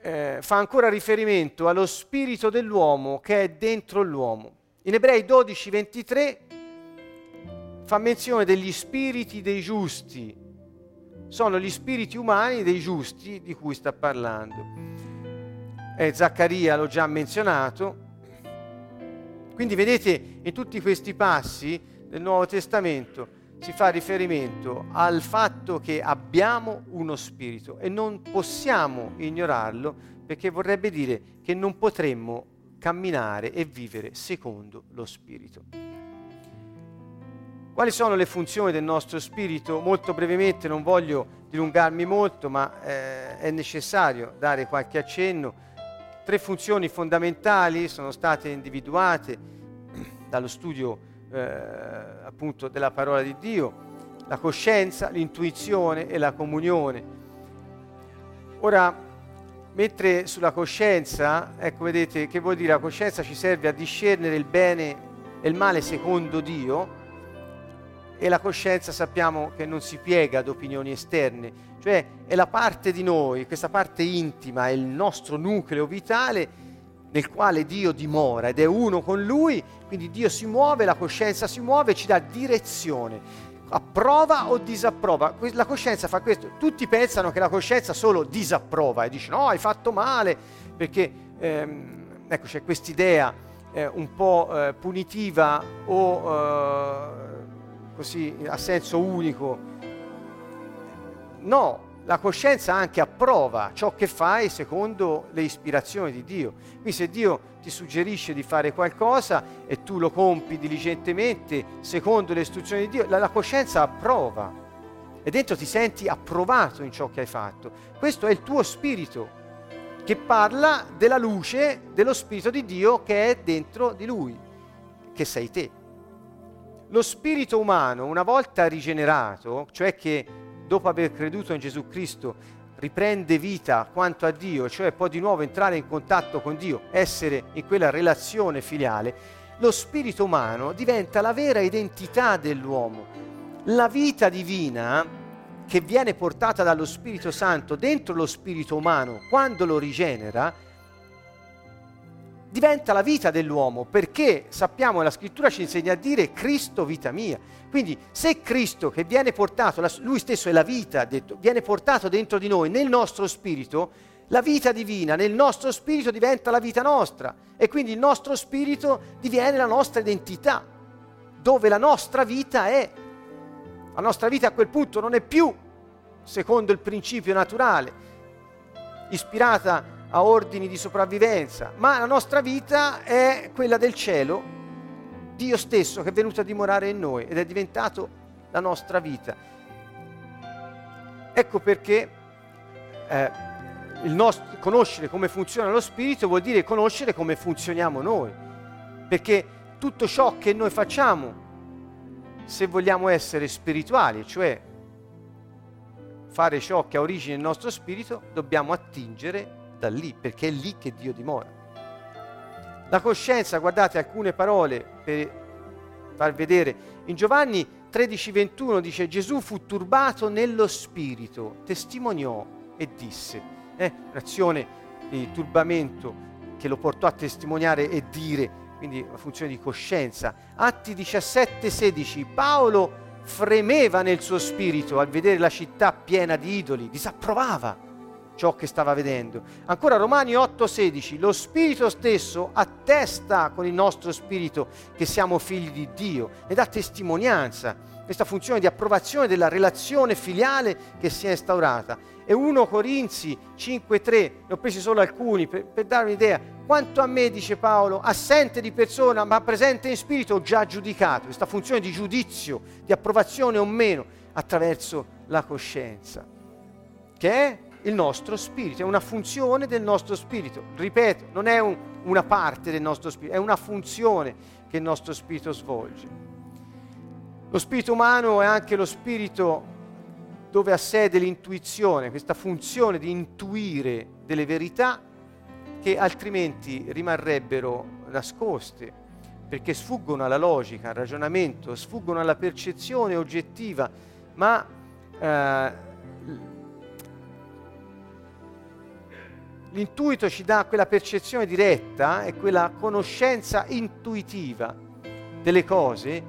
eh, fa ancora riferimento allo spirito dell'uomo che è dentro l'uomo. In Ebrei 12, 23 fa menzione degli spiriti dei giusti sono gli spiriti umani dei giusti di cui sta parlando. E Zaccaria l'ho già menzionato. Quindi vedete in tutti questi passi del Nuovo Testamento si fa riferimento al fatto che abbiamo uno spirito e non possiamo ignorarlo perché vorrebbe dire che non potremmo camminare e vivere secondo lo spirito. Quali sono le funzioni del nostro spirito? Molto brevemente, non voglio dilungarmi molto, ma eh, è necessario dare qualche accenno. Tre funzioni fondamentali sono state individuate dallo studio eh, appunto della parola di Dio, la coscienza, l'intuizione e la comunione. Ora, mentre sulla coscienza, ecco vedete che vuol dire la coscienza ci serve a discernere il bene e il male secondo Dio, e la coscienza sappiamo che non si piega ad opinioni esterne, cioè è la parte di noi, questa parte intima, è il nostro nucleo vitale nel quale Dio dimora ed è uno con Lui, quindi Dio si muove, la coscienza si muove, ci dà direzione, approva o disapprova. La coscienza fa questo, tutti pensano che la coscienza solo disapprova e dice no, hai fatto male, perché ehm, ecco c'è quest'idea eh, un po' eh, punitiva o... Eh, così a senso unico. No, la coscienza anche approva ciò che fai secondo le ispirazioni di Dio. Quindi se Dio ti suggerisce di fare qualcosa e tu lo compi diligentemente secondo le istruzioni di Dio, la, la coscienza approva e dentro ti senti approvato in ciò che hai fatto. Questo è il tuo spirito che parla della luce dello spirito di Dio che è dentro di lui, che sei te. Lo spirito umano, una volta rigenerato, cioè che dopo aver creduto in Gesù Cristo riprende vita quanto a Dio, cioè può di nuovo entrare in contatto con Dio, essere in quella relazione filiale, lo spirito umano diventa la vera identità dell'uomo. La vita divina che viene portata dallo Spirito Santo dentro lo spirito umano quando lo rigenera, diventa la vita dell'uomo, perché sappiamo, la scrittura ci insegna a dire Cristo vita mia. Quindi se Cristo che viene portato, lui stesso è la vita, detto, viene portato dentro di noi, nel nostro spirito, la vita divina nel nostro spirito diventa la vita nostra e quindi il nostro spirito diviene la nostra identità, dove la nostra vita è. La nostra vita a quel punto non è più secondo il principio naturale, ispirata a ordini di sopravvivenza, ma la nostra vita è quella del cielo, Dio stesso che è venuto a dimorare in noi ed è diventato la nostra vita. Ecco perché eh, nostro, conoscere come funziona lo Spirito vuol dire conoscere come funzioniamo noi, perché tutto ciò che noi facciamo, se vogliamo essere spirituali, cioè fare ciò che ha origine nel nostro spirito, dobbiamo attingere da lì, perché è lì che Dio dimora. La coscienza, guardate alcune parole per far vedere, in Giovanni 13:21 dice Gesù fu turbato nello spirito, testimoniò e disse, eh, un'azione di turbamento che lo portò a testimoniare e dire quindi una funzione di coscienza. Atti 17, 16, Paolo fremeva nel suo spirito al vedere la città piena di idoli, disapprovava ciò che stava vedendo. Ancora Romani 8:16, lo Spirito stesso attesta con il nostro spirito che siamo figli di Dio e dà testimonianza, questa funzione di approvazione della relazione filiale che si è instaurata. E 1 Corinzi 5:3, ne ho presi solo alcuni per, per darvi un'idea, quanto a me, dice Paolo, assente di persona ma presente in spirito, ho già giudicato, questa funzione di giudizio, di approvazione o meno, attraverso la coscienza, che è il nostro spirito, è una funzione del nostro spirito. Ripeto, non è un, una parte del nostro spirito, è una funzione che il nostro spirito svolge. Lo spirito umano è anche lo spirito dove ha sede l'intuizione, questa funzione di intuire delle verità che altrimenti rimarrebbero nascoste, perché sfuggono alla logica, al ragionamento, sfuggono alla percezione oggettiva, ma eh, L'intuito ci dà quella percezione diretta e quella conoscenza intuitiva delle cose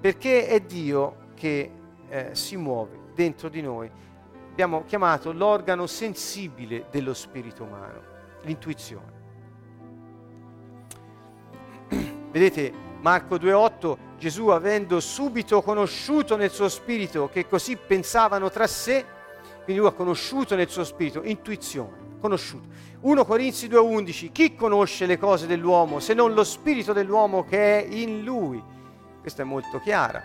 perché è Dio che eh, si muove dentro di noi. Abbiamo chiamato l'organo sensibile dello spirito umano, l'intuizione. [clears throat] Vedete, Marco 2.8, Gesù avendo subito conosciuto nel suo spirito che così pensavano tra sé, quindi lui ha conosciuto nel suo spirito, intuizione conosciuto. 1 Corinzi 2.11, chi conosce le cose dell'uomo se non lo spirito dell'uomo che è in lui? Questa è molto chiara.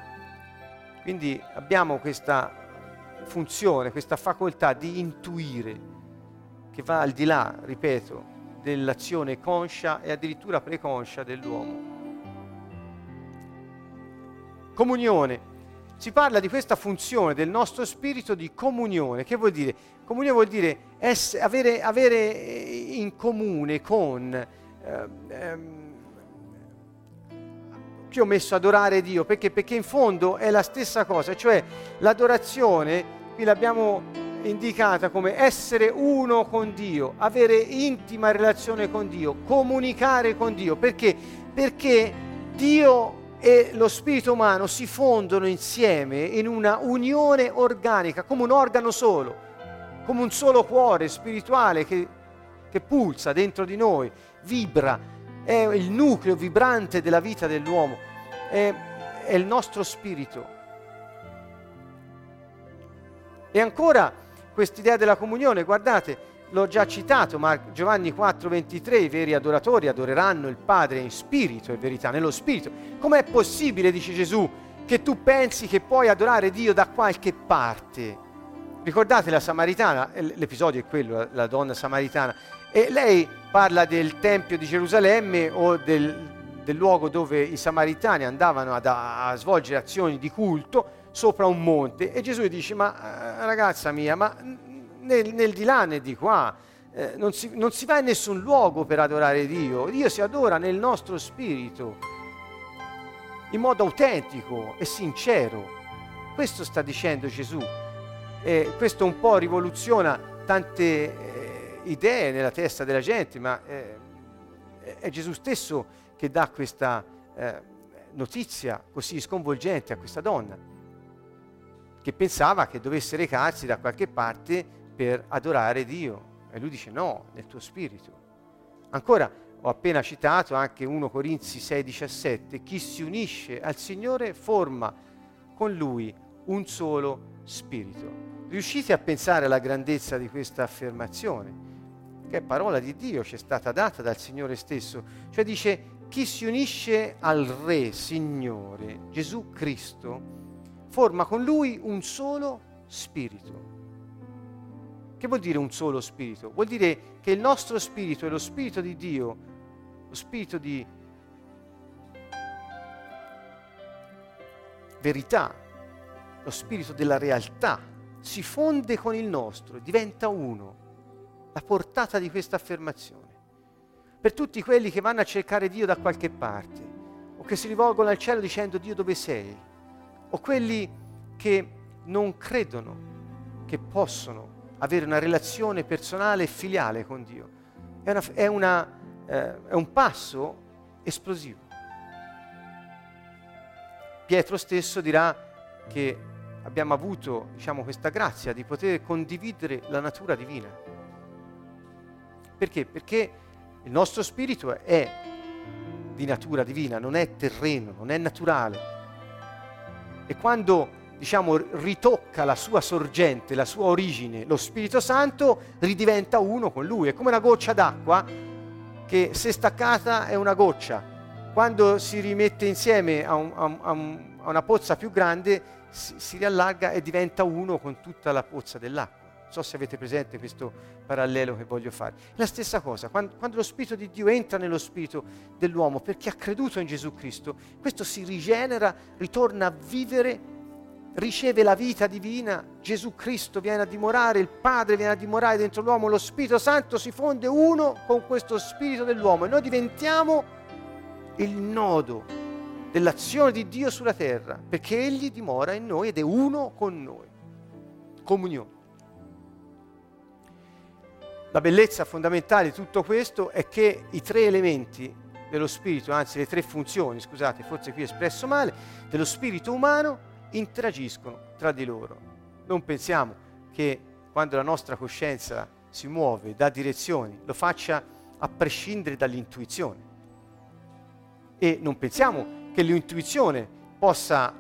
Quindi abbiamo questa funzione, questa facoltà di intuire che va al di là, ripeto, dell'azione conscia e addirittura preconscia dell'uomo. Comunione. Si parla di questa funzione del nostro spirito di comunione. Che vuol dire? Comunione vuol dire ess- avere, avere, in comune con... Eh, ehm, qui ho messo adorare Dio perché? perché in fondo è la stessa cosa, cioè l'adorazione, qui l'abbiamo indicata come essere uno con Dio, avere intima relazione con Dio, comunicare con Dio. Perché? Perché Dio e lo spirito umano si fondono insieme in una unione organica, come un organo solo come un solo cuore spirituale che, che pulsa dentro di noi, vibra, è il nucleo vibrante della vita dell'uomo, è, è il nostro spirito. E ancora quest'idea della comunione, guardate, l'ho già citato, ma Giovanni 4:23, i veri adoratori adoreranno il Padre in spirito e verità, nello spirito. Com'è possibile, dice Gesù, che tu pensi che puoi adorare Dio da qualche parte? Ricordate la Samaritana? L'episodio è quello, la donna samaritana. E lei parla del Tempio di Gerusalemme o del, del luogo dove i samaritani andavano ad, a svolgere azioni di culto sopra un monte. E Gesù dice, ma eh, ragazza mia, ma nel, nel di là né di qua eh, non, si, non si va in nessun luogo per adorare Dio. Dio si adora nel nostro spirito, in modo autentico e sincero. Questo sta dicendo Gesù. E questo un po' rivoluziona tante eh, idee nella testa della gente, ma eh, è Gesù stesso che dà questa eh, notizia così sconvolgente a questa donna, che pensava che dovesse recarsi da qualche parte per adorare Dio. E lui dice no, nel tuo spirito. Ancora, ho appena citato anche 1 Corinzi 6:17, chi si unisce al Signore forma con lui un solo spirito. Riuscite a pensare alla grandezza di questa affermazione? Che è parola di Dio, ci è stata data dal Signore stesso. Cioè dice, chi si unisce al Re, Signore, Gesù Cristo, forma con Lui un solo spirito. Che vuol dire un solo spirito? Vuol dire che il nostro spirito è lo spirito di Dio, lo spirito di verità, lo spirito della realtà, si fonde con il nostro, diventa uno. La portata di questa affermazione. Per tutti quelli che vanno a cercare Dio da qualche parte, o che si rivolgono al cielo dicendo Dio dove sei, o quelli che non credono che possono avere una relazione personale e filiale con Dio. È, una, è, una, eh, è un passo esplosivo. Pietro stesso dirà che abbiamo avuto diciamo, questa grazia di poter condividere la natura divina. Perché? Perché il nostro spirito è di natura divina, non è terreno, non è naturale. E quando diciamo, ritocca la sua sorgente, la sua origine, lo Spirito Santo ridiventa uno con lui. È come una goccia d'acqua che se staccata è una goccia. Quando si rimette insieme a, un, a, un, a una pozza più grande si, si riallarga e diventa uno con tutta la pozza dell'acqua. Non so se avete presente questo parallelo che voglio fare. La stessa cosa, quando, quando, lo Spirito di Dio entra nello Spirito dell'uomo perché ha creduto in Gesù Cristo, questo si rigenera, ritorna a vivere, riceve la vita divina, Gesù Cristo viene a dimorare, il Padre viene a dimorare dentro l'uomo, lo Spirito Santo si fonde uno con questo Spirito dell'uomo e noi diventiamo il nodo dell'azione di Dio sulla terra, perché Egli dimora in noi ed è uno con noi. Comunione. La bellezza fondamentale di tutto questo è che i tre elementi dello spirito, anzi le tre funzioni, scusate, forse qui espresso male, dello spirito umano interagiscono tra di loro. Non pensiamo che quando la nostra coscienza si muove, dà direzioni, lo faccia a prescindere dall'intuizione. E non pensiamo che l'intuizione possa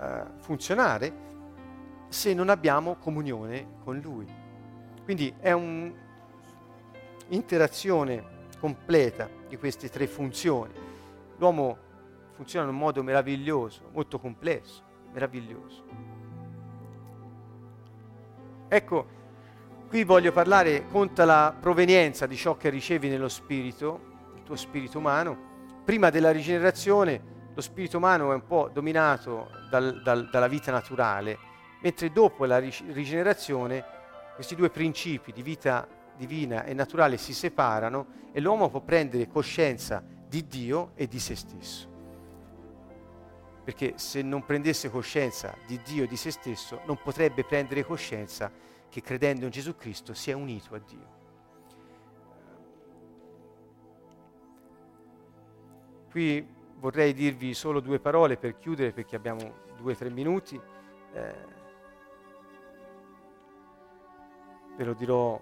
eh, funzionare se non abbiamo comunione con Lui. Quindi è un'interazione completa di queste tre funzioni. L'uomo funziona in un modo meraviglioso, molto complesso, meraviglioso. Ecco, qui voglio parlare, conta la provenienza di ciò che ricevi nello spirito, il tuo spirito umano, prima della rigenerazione lo spirito umano è un po' dominato dal, dal, dalla vita naturale, mentre dopo la rigenerazione questi due principi di vita divina e naturale si separano e l'uomo può prendere coscienza di Dio e di se stesso. Perché se non prendesse coscienza di Dio e di se stesso, non potrebbe prendere coscienza che credendo in Gesù Cristo si è unito a Dio. Qui vorrei dirvi solo due parole per chiudere perché abbiamo due o tre minuti. Eh, ve lo dirò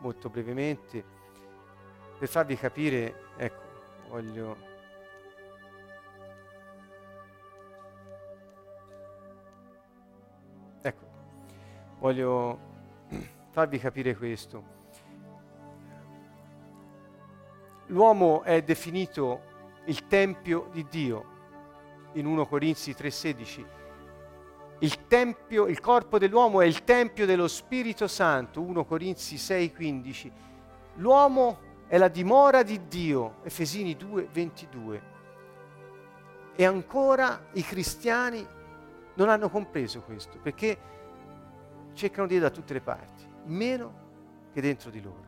molto brevemente per farvi capire, ecco, voglio... voglio farvi capire questo. L'uomo è definito il Tempio di Dio. In 1 Corinzi 3:16. Il tempio, il corpo dell'uomo è il tempio dello Spirito Santo, 1 Corinzi 6:15. L'uomo è la dimora di Dio, Efesini 2:22. E ancora i cristiani non hanno compreso questo, perché cercano di dire da tutte le parti, meno che dentro di loro.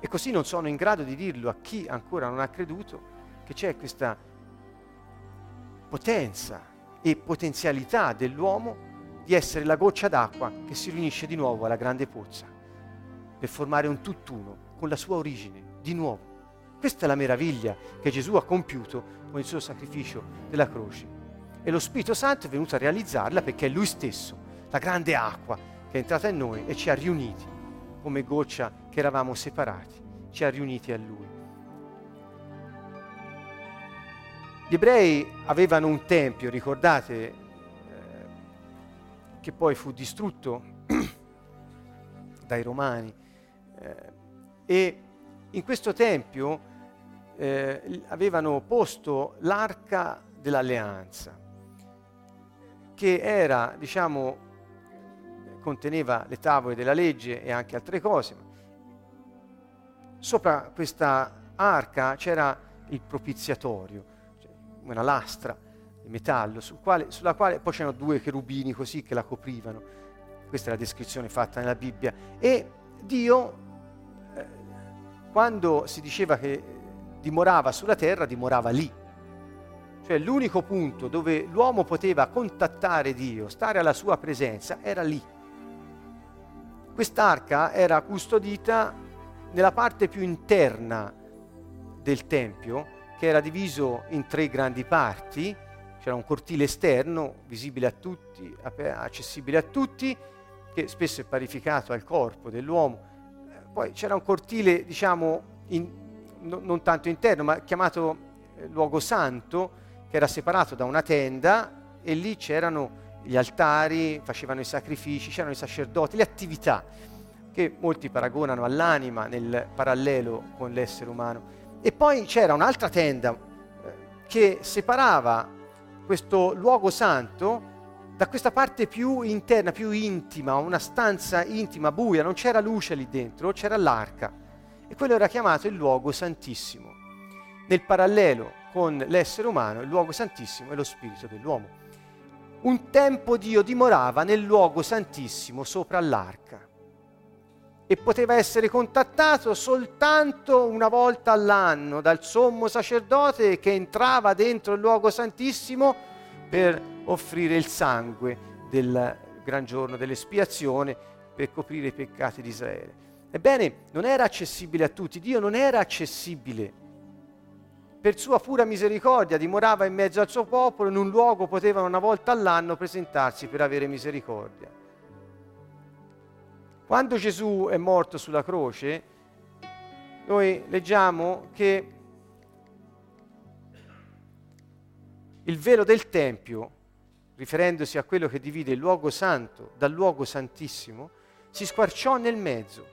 E così non sono in grado di dirlo a chi ancora non ha creduto che c'è questa potenza e potenzialità dell'uomo di essere la goccia d'acqua che si riunisce di nuovo alla grande pozza per formare un tutt'uno con la sua origine, di nuovo. Questa è la meraviglia che Gesù ha compiuto con il suo sacrificio della croce. E lo Spirito Santo è venuto a realizzarla perché è Lui stesso, la grande acqua che è entrata in noi e ci ha riuniti come goccia che eravamo separati, ci ha riuniti a Lui. Gli ebrei avevano un tempio, ricordate, eh, che poi fu distrutto [clears throat] dai romani. Eh, e in questo tempio eh, avevano posto l'arca dell'alleanza, che era, diciamo, conteneva le tavole della legge e anche altre cose. Sopra questa arca c'era il propiziatorio, cioè una lastra di metallo, sul quale, sulla quale poi c'erano due cherubini così che la coprivano. Questa è la descrizione fatta nella Bibbia. E Dio, eh, quando si diceva che dimorava sulla terra, dimorava lì. Cioè l'unico punto dove l'uomo poteva contattare Dio, stare alla sua presenza, era lì. Quest'arca era custodita nella parte più interna del Tempio, che era diviso in tre grandi parti, c'era un cortile esterno visibile a tutti, accessibile a tutti, che spesso è parificato al corpo dell'uomo. Poi c'era un cortile, diciamo, in, no, non tanto interno, ma chiamato eh, luogo santo, che era separato da una tenda e lì c'erano gli altari, facevano i sacrifici, c'erano i sacerdoti, le attività che molti paragonano all'anima nel parallelo con l'essere umano. E poi c'era un'altra tenda eh, che separava questo luogo santo da questa parte più interna, più intima, una stanza intima, buia, non c'era luce lì dentro, c'era l'arca. E quello era chiamato il luogo santissimo. Nel parallelo con l'essere umano, il luogo santissimo è lo spirito dell'uomo. Un tempo Dio dimorava nel luogo santissimo sopra l'arca e poteva essere contattato soltanto una volta all'anno dal sommo sacerdote che entrava dentro il luogo santissimo per offrire il sangue del gran giorno dell'espiazione per coprire i peccati di Israele. Ebbene, non era accessibile a tutti, Dio non era accessibile. Per sua pura misericordia dimorava in mezzo al suo popolo, in un luogo potevano una volta all'anno presentarsi per avere misericordia. Quando Gesù è morto sulla croce, noi leggiamo che il velo del Tempio, riferendosi a quello che divide il luogo santo dal luogo santissimo, si squarciò nel mezzo.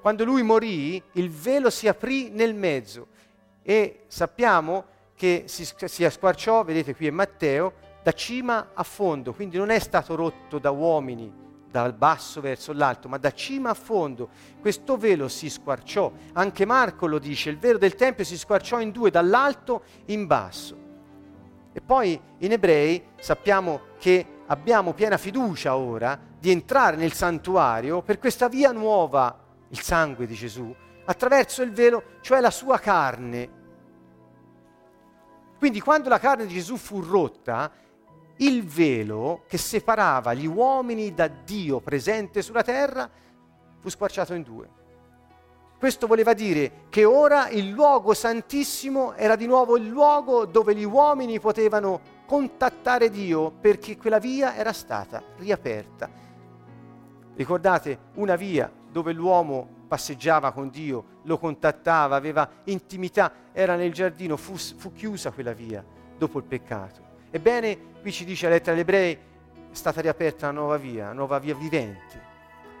Quando lui morì, il velo si aprì nel mezzo e sappiamo che si, si squarciò, vedete qui è Matteo, da cima a fondo, quindi non è stato rotto da uomini, dal basso verso l'alto, ma da cima a fondo. Questo velo si squarciò. Anche Marco lo dice, il velo del Tempio si squarciò in due, dall'alto in basso. E poi in ebrei sappiamo che abbiamo piena fiducia ora di entrare nel santuario per questa via nuova, il sangue di Gesù, attraverso il velo, cioè la sua carne. Quindi quando la carne di Gesù fu rotta, il velo che separava gli uomini da Dio presente sulla terra fu squarciato in due. Questo voleva dire che ora il luogo santissimo era di nuovo il luogo dove gli uomini potevano contattare Dio perché quella via era stata riaperta. Ricordate una via dove l'uomo passeggiava con Dio, lo contattava, aveva intimità, era nel giardino, fu, fu chiusa quella via dopo il peccato. Ebbene, qui ci dice la lettera agli ebrei, è stata riaperta una nuova via, una nuova via vivente.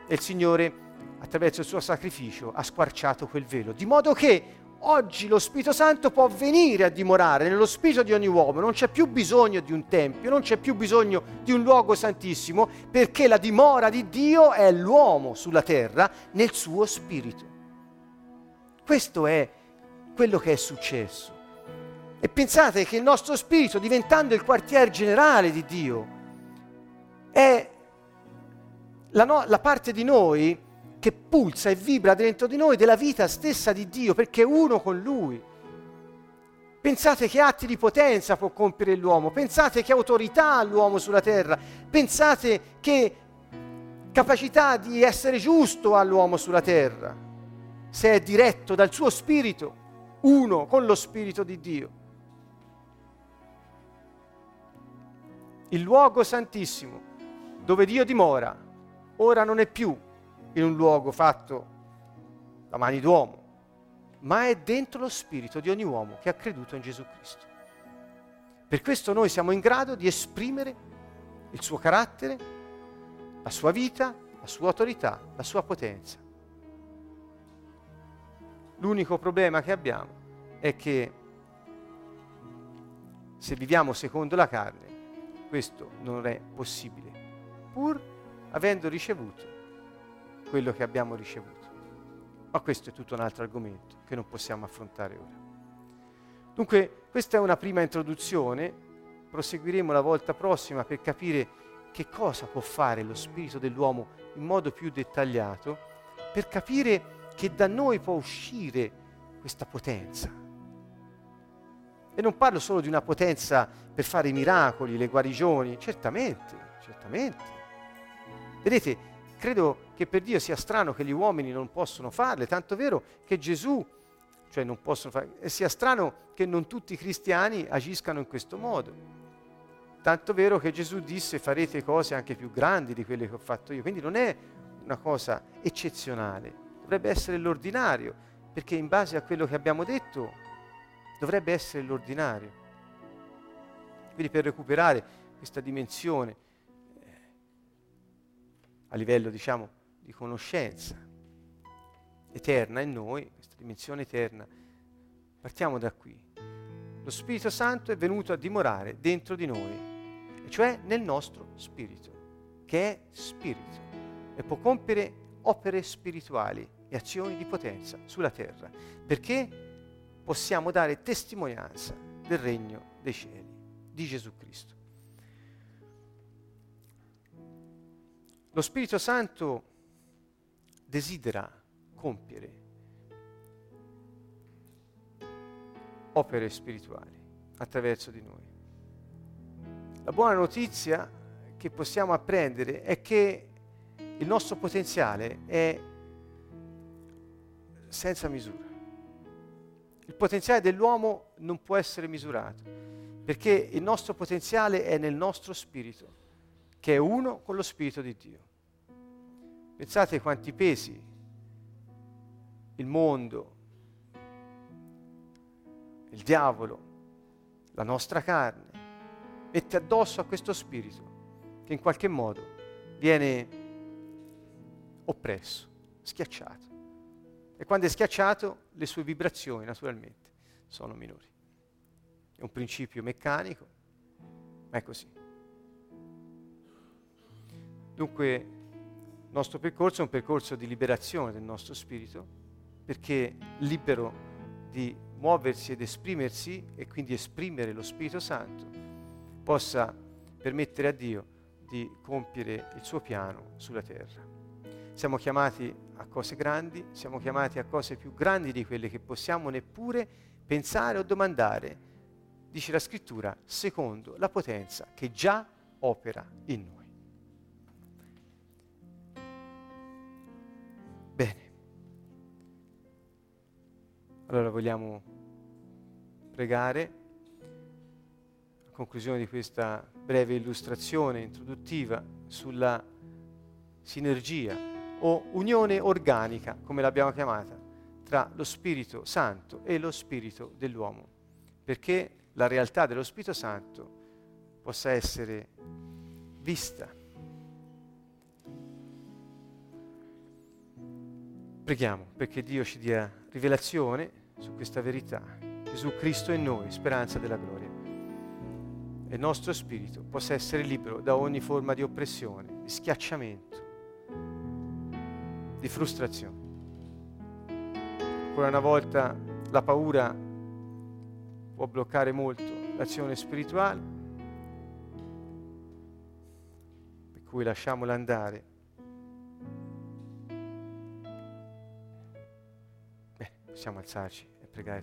E il Signore, attraverso il suo sacrificio, ha squarciato quel velo, di modo che oggi lo Spirito Santo può venire a dimorare nello spirito di ogni uomo, non c'è più bisogno di un tempio, non c'è più bisogno di un luogo santissimo, perché la dimora di Dio è l'uomo sulla terra nel suo spirito. Questo è quello che è successo. E pensate che il nostro spirito, diventando il quartier generale di Dio, è la, no, la, parte di noi che pulsa e vibra dentro di noi della vita stessa di Dio, perché è uno con Lui. Pensate che atti di potenza può compiere l'uomo, pensate che autorità ha l'uomo sulla terra, pensate che capacità di essere giusto ha l'uomo sulla terra, se è diretto dal suo spirito, uno con lo spirito di Dio. il luogo santissimo, dove Dio dimora, ora non è più in un luogo fatto da mani d'uomo, ma è dentro lo spirito di ogni uomo che ha creduto in Gesù Cristo. Per questo noi siamo in grado di esprimere il suo carattere, la sua vita, la sua autorità, la sua potenza. L'unico problema che abbiamo è che se viviamo secondo la carne, questo non è possibile, pur avendo ricevuto quello che abbiamo ricevuto. Ma questo è tutto un altro argomento che non possiamo affrontare ora. Dunque, questa è una prima introduzione, proseguiremo la volta prossima per capire che cosa può fare lo spirito dell'uomo in modo più dettagliato, per capire che da noi può uscire questa potenza e non parlo solo di una potenza per fare i miracoli, le guarigioni, certamente, certamente. Vedete, credo che per Dio sia strano che gli uomini non possono farle, tanto vero che Gesù cioè non possono fare, e sia strano che non tutti i cristiani agiscano in questo modo. Tanto vero che Gesù disse farete cose anche più grandi di quelle che ho fatto io, quindi non è una cosa eccezionale, dovrebbe essere l'ordinario, perché in base a quello che abbiamo detto dovrebbe essere l'ordinario. Quindi per recuperare questa dimensione a livello, diciamo, di conoscenza eterna in noi, questa dimensione eterna, partiamo da qui. Lo Spirito Santo è venuto a dimorare dentro di noi, cioè nel nostro spirito, che è spirito, e può compiere opere spirituali e azioni di potenza sulla terra, perché possiamo dare testimonianza del regno dei cieli, di Gesù Cristo. Lo Spirito Santo desidera compiere opere spirituali attraverso di noi. La buona notizia che possiamo apprendere è che il nostro potenziale è senza misura. Il potenziale dell'uomo non può essere misurato, perché il nostro potenziale è nel nostro spirito che è uno con lo Spirito di Dio. Pensate quanti pesi il mondo, il diavolo, la nostra carne, mette addosso a questo spirito che in qualche modo viene oppresso, schiacciato. E quando è schiacciato le sue vibrazioni naturalmente sono minori. È un principio meccanico, ma è così. Dunque il nostro percorso è un percorso di liberazione del nostro spirito, perché libero di muoversi ed esprimersi e quindi esprimere lo Spirito Santo, possa permettere a Dio di compiere il suo piano sulla terra. Siamo chiamati a cose grandi, siamo chiamati a cose più grandi di quelle che possiamo neppure pensare o domandare, dice la scrittura, secondo la potenza che già opera in noi. Allora vogliamo pregare. A conclusione di questa breve illustrazione introduttiva sulla sinergia o unione organica, come l'abbiamo chiamata, tra lo Spirito Santo e lo Spirito dell'uomo, perché la realtà dello Spirito Santo possa essere vista. Preghiamo perché Dio ci dia rivelazione su questa verità. Gesù Cristo è noi, speranza della gloria. E il nostro spirito possa essere libero da ogni forma di oppressione, di schiacciamento, di frustrazione. Ancora una volta la paura può bloccare molto l'azione spirituale, per cui lasciamola andare possiamo alzarci e pregare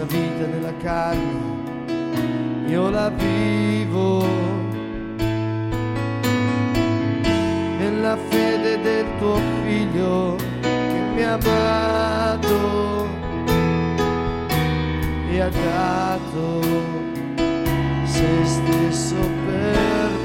Questa vita nella carne io la vivo nella fede del tuo figlio che mi ha amato e ha dato se stesso per me.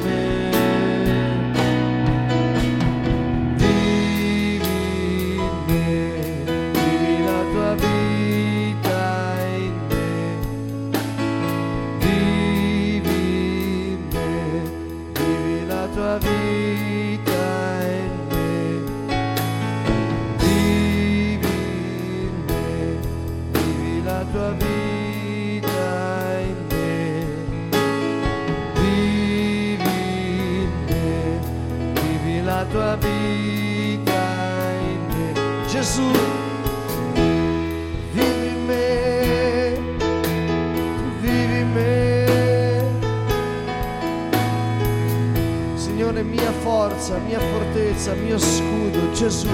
Gesù, vivi in me, vivi in me. Signore, mia forza, mia fortezza, mio scudo, Gesù,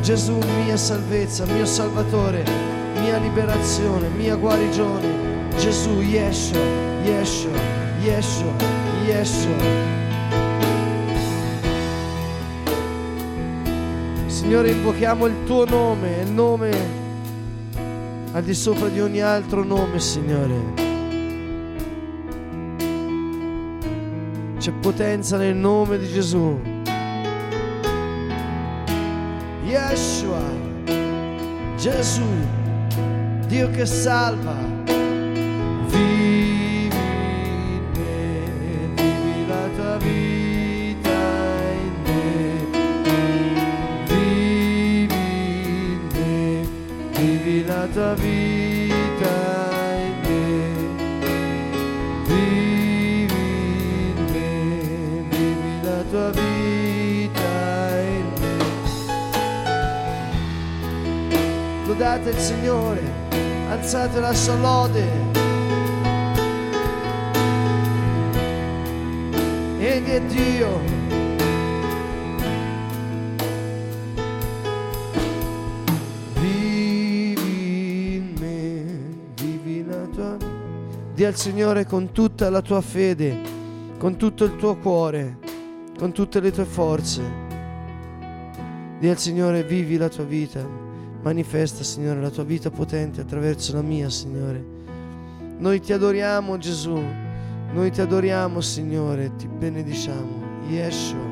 Gesù, mia salvezza, mio salvatore, mia liberazione, mia guarigione. Gesù, Yeshua, Yeshua, Yeshua, Yeshua. Signore, invochiamo il tuo nome, il nome al di sopra di ogni altro nome, Signore. C'è potenza nel nome di Gesù. Yeshua, Gesù, Dio che salva. Lodate il Signore, alzate la sua lode. Egli è Dio. Vivi in me, vivi la tua Di al Signore con tutta la tua fede, con tutto il tuo cuore, con tutte le tue forze. Di al Signore vivi la tua vita, manifesta Signore la tua vita potente attraverso la mia Signore. Noi ti adoriamo Gesù, noi ti adoriamo Signore, ti benediciamo. Yeshua.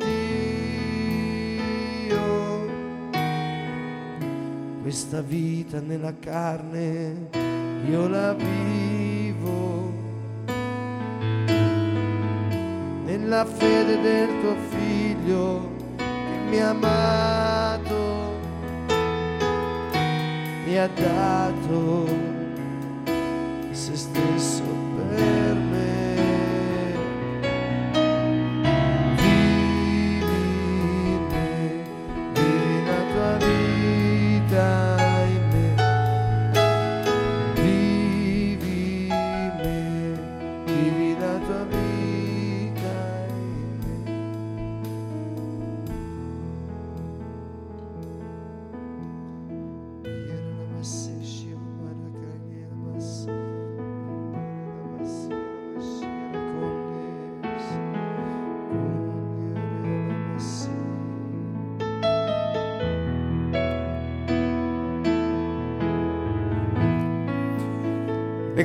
Questa vita nella carne io la vivo. Nella fede del tuo figlio che mi ha amato mi ha dato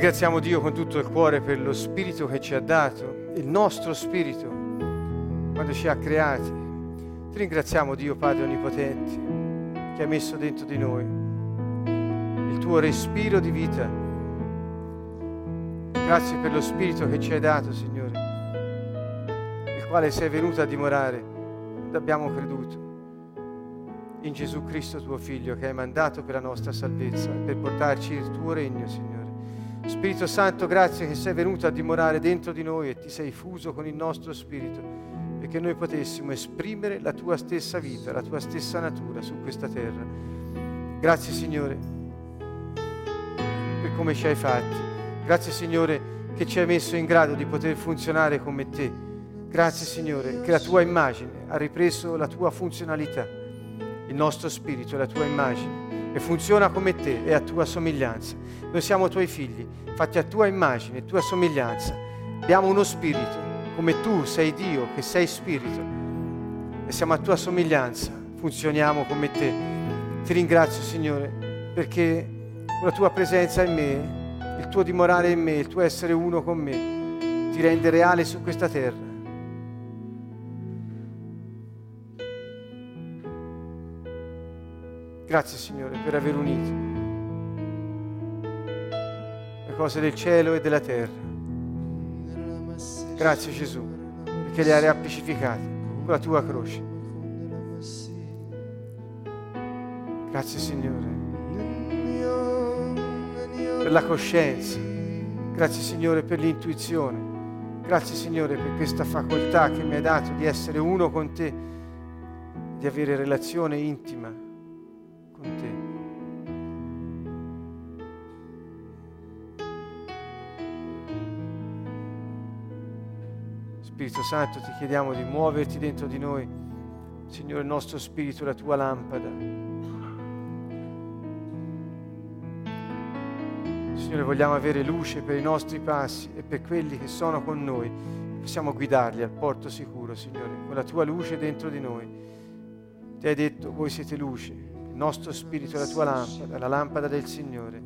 Ringraziamo Dio con tutto il cuore per lo spirito che ci ha dato, il nostro spirito, quando ci ha creati. Ti ringraziamo Dio Padre Onnipotente che ha messo dentro di noi il tuo respiro di vita. Grazie per lo spirito che ci hai dato, Signore, il quale sei venuto a dimorare quando abbiamo creduto in Gesù Cristo tuo Figlio che hai mandato per la nostra salvezza, per portarci il tuo regno, Signore. Spirito Santo, grazie che sei venuto a dimorare dentro di noi e ti sei fuso con il nostro spirito, perché noi potessimo esprimere la tua stessa vita, la tua stessa natura su questa terra. Grazie Signore per come ci hai fatti. Grazie Signore che ci hai messo in grado di poter funzionare come te. Grazie Signore che la tua immagine ha ripreso la tua funzionalità. Il nostro spirito è la tua immagine e funziona come te e a tua somiglianza. Noi siamo tuoi figli, fatti a tua immagine tua somiglianza. Abbiamo uno spirito, come tu sei Dio, che sei spirito, e siamo a tua somiglianza, funzioniamo come te. Ti ringrazio, Signore, perché la tua presenza in me, il tuo dimorare in me, il tuo essere uno con me, ti rende reale su questa terra. Grazie Signore per aver unito le cose del cielo e della terra. Grazie Gesù perché le hai riappacificate con la tua croce. Grazie Signore per la coscienza. Grazie Signore per l'intuizione. Grazie Signore per questa facoltà che mi hai dato di essere uno con te, di avere relazione intima te. Spirito Santo, ti chiediamo di muoverti dentro di noi. Signore, il nostro spirito la tua lampada. Signore, vogliamo avere luce per i nostri passi e per quelli che sono con noi. Possiamo guidarli al porto sicuro, Signore, con la tua luce dentro di noi. Ti hai detto, voi siete luce, il nostro spirito è la tua lampada, la lampada del Signore.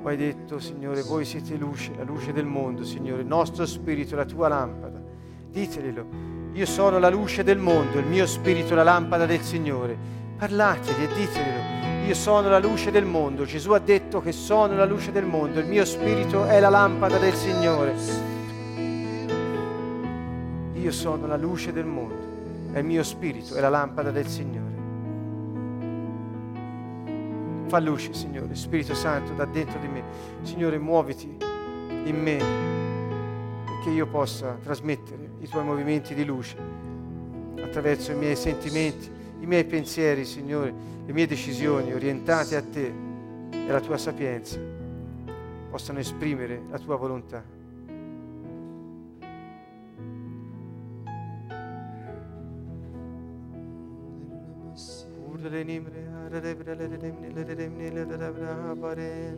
Poi hai detto, Signore, voi siete luce, la luce del mondo, Signore, il nostro spirito è la tua lampada. Diteglielo, io sono la luce del mondo, il mio spirito è la lampada del Signore. Parlateli e diteglielo. Io sono la luce del mondo. Gesù ha detto che sono la luce del mondo. Il mio spirito è la lampada del Signore. Io sono la luce del mondo e il mio spirito è la lampada del Signore. Fa luce, Signore, Spirito Santo, da dentro di me. Signore, muoviti in me perché io possa trasmettere i tuoi movimenti di luce attraverso i miei sentimenti, i miei pensieri, Signore, le mie decisioni orientate a te e alla tua sapienza possano esprimere la tua volontà. Signore,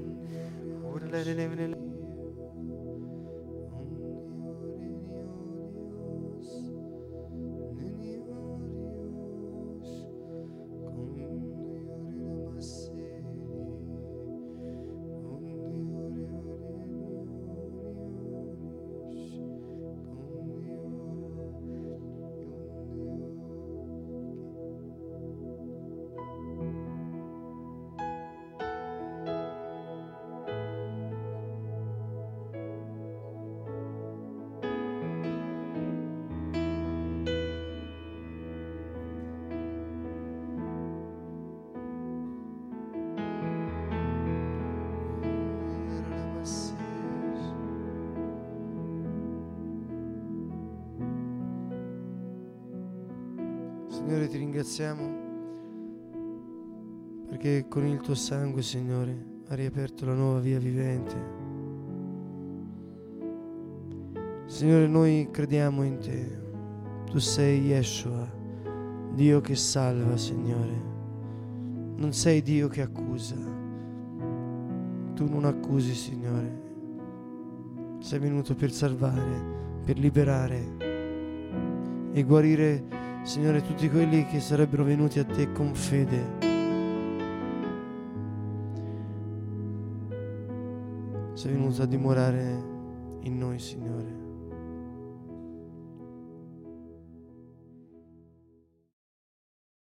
ti ringraziamo perché con il tuo sangue, Signore, hai riaperto la nuova via vivente. Signore, noi crediamo in te. Tu sei Yeshua, Dio che salva, Signore. Non sei Dio che accusa. Tu non accusi, Signore. Sei venuto per salvare, per liberare e guarire Signore, tutti quelli che sarebbero venuti a te con fede. Sei venuto a dimorare in noi, Signore.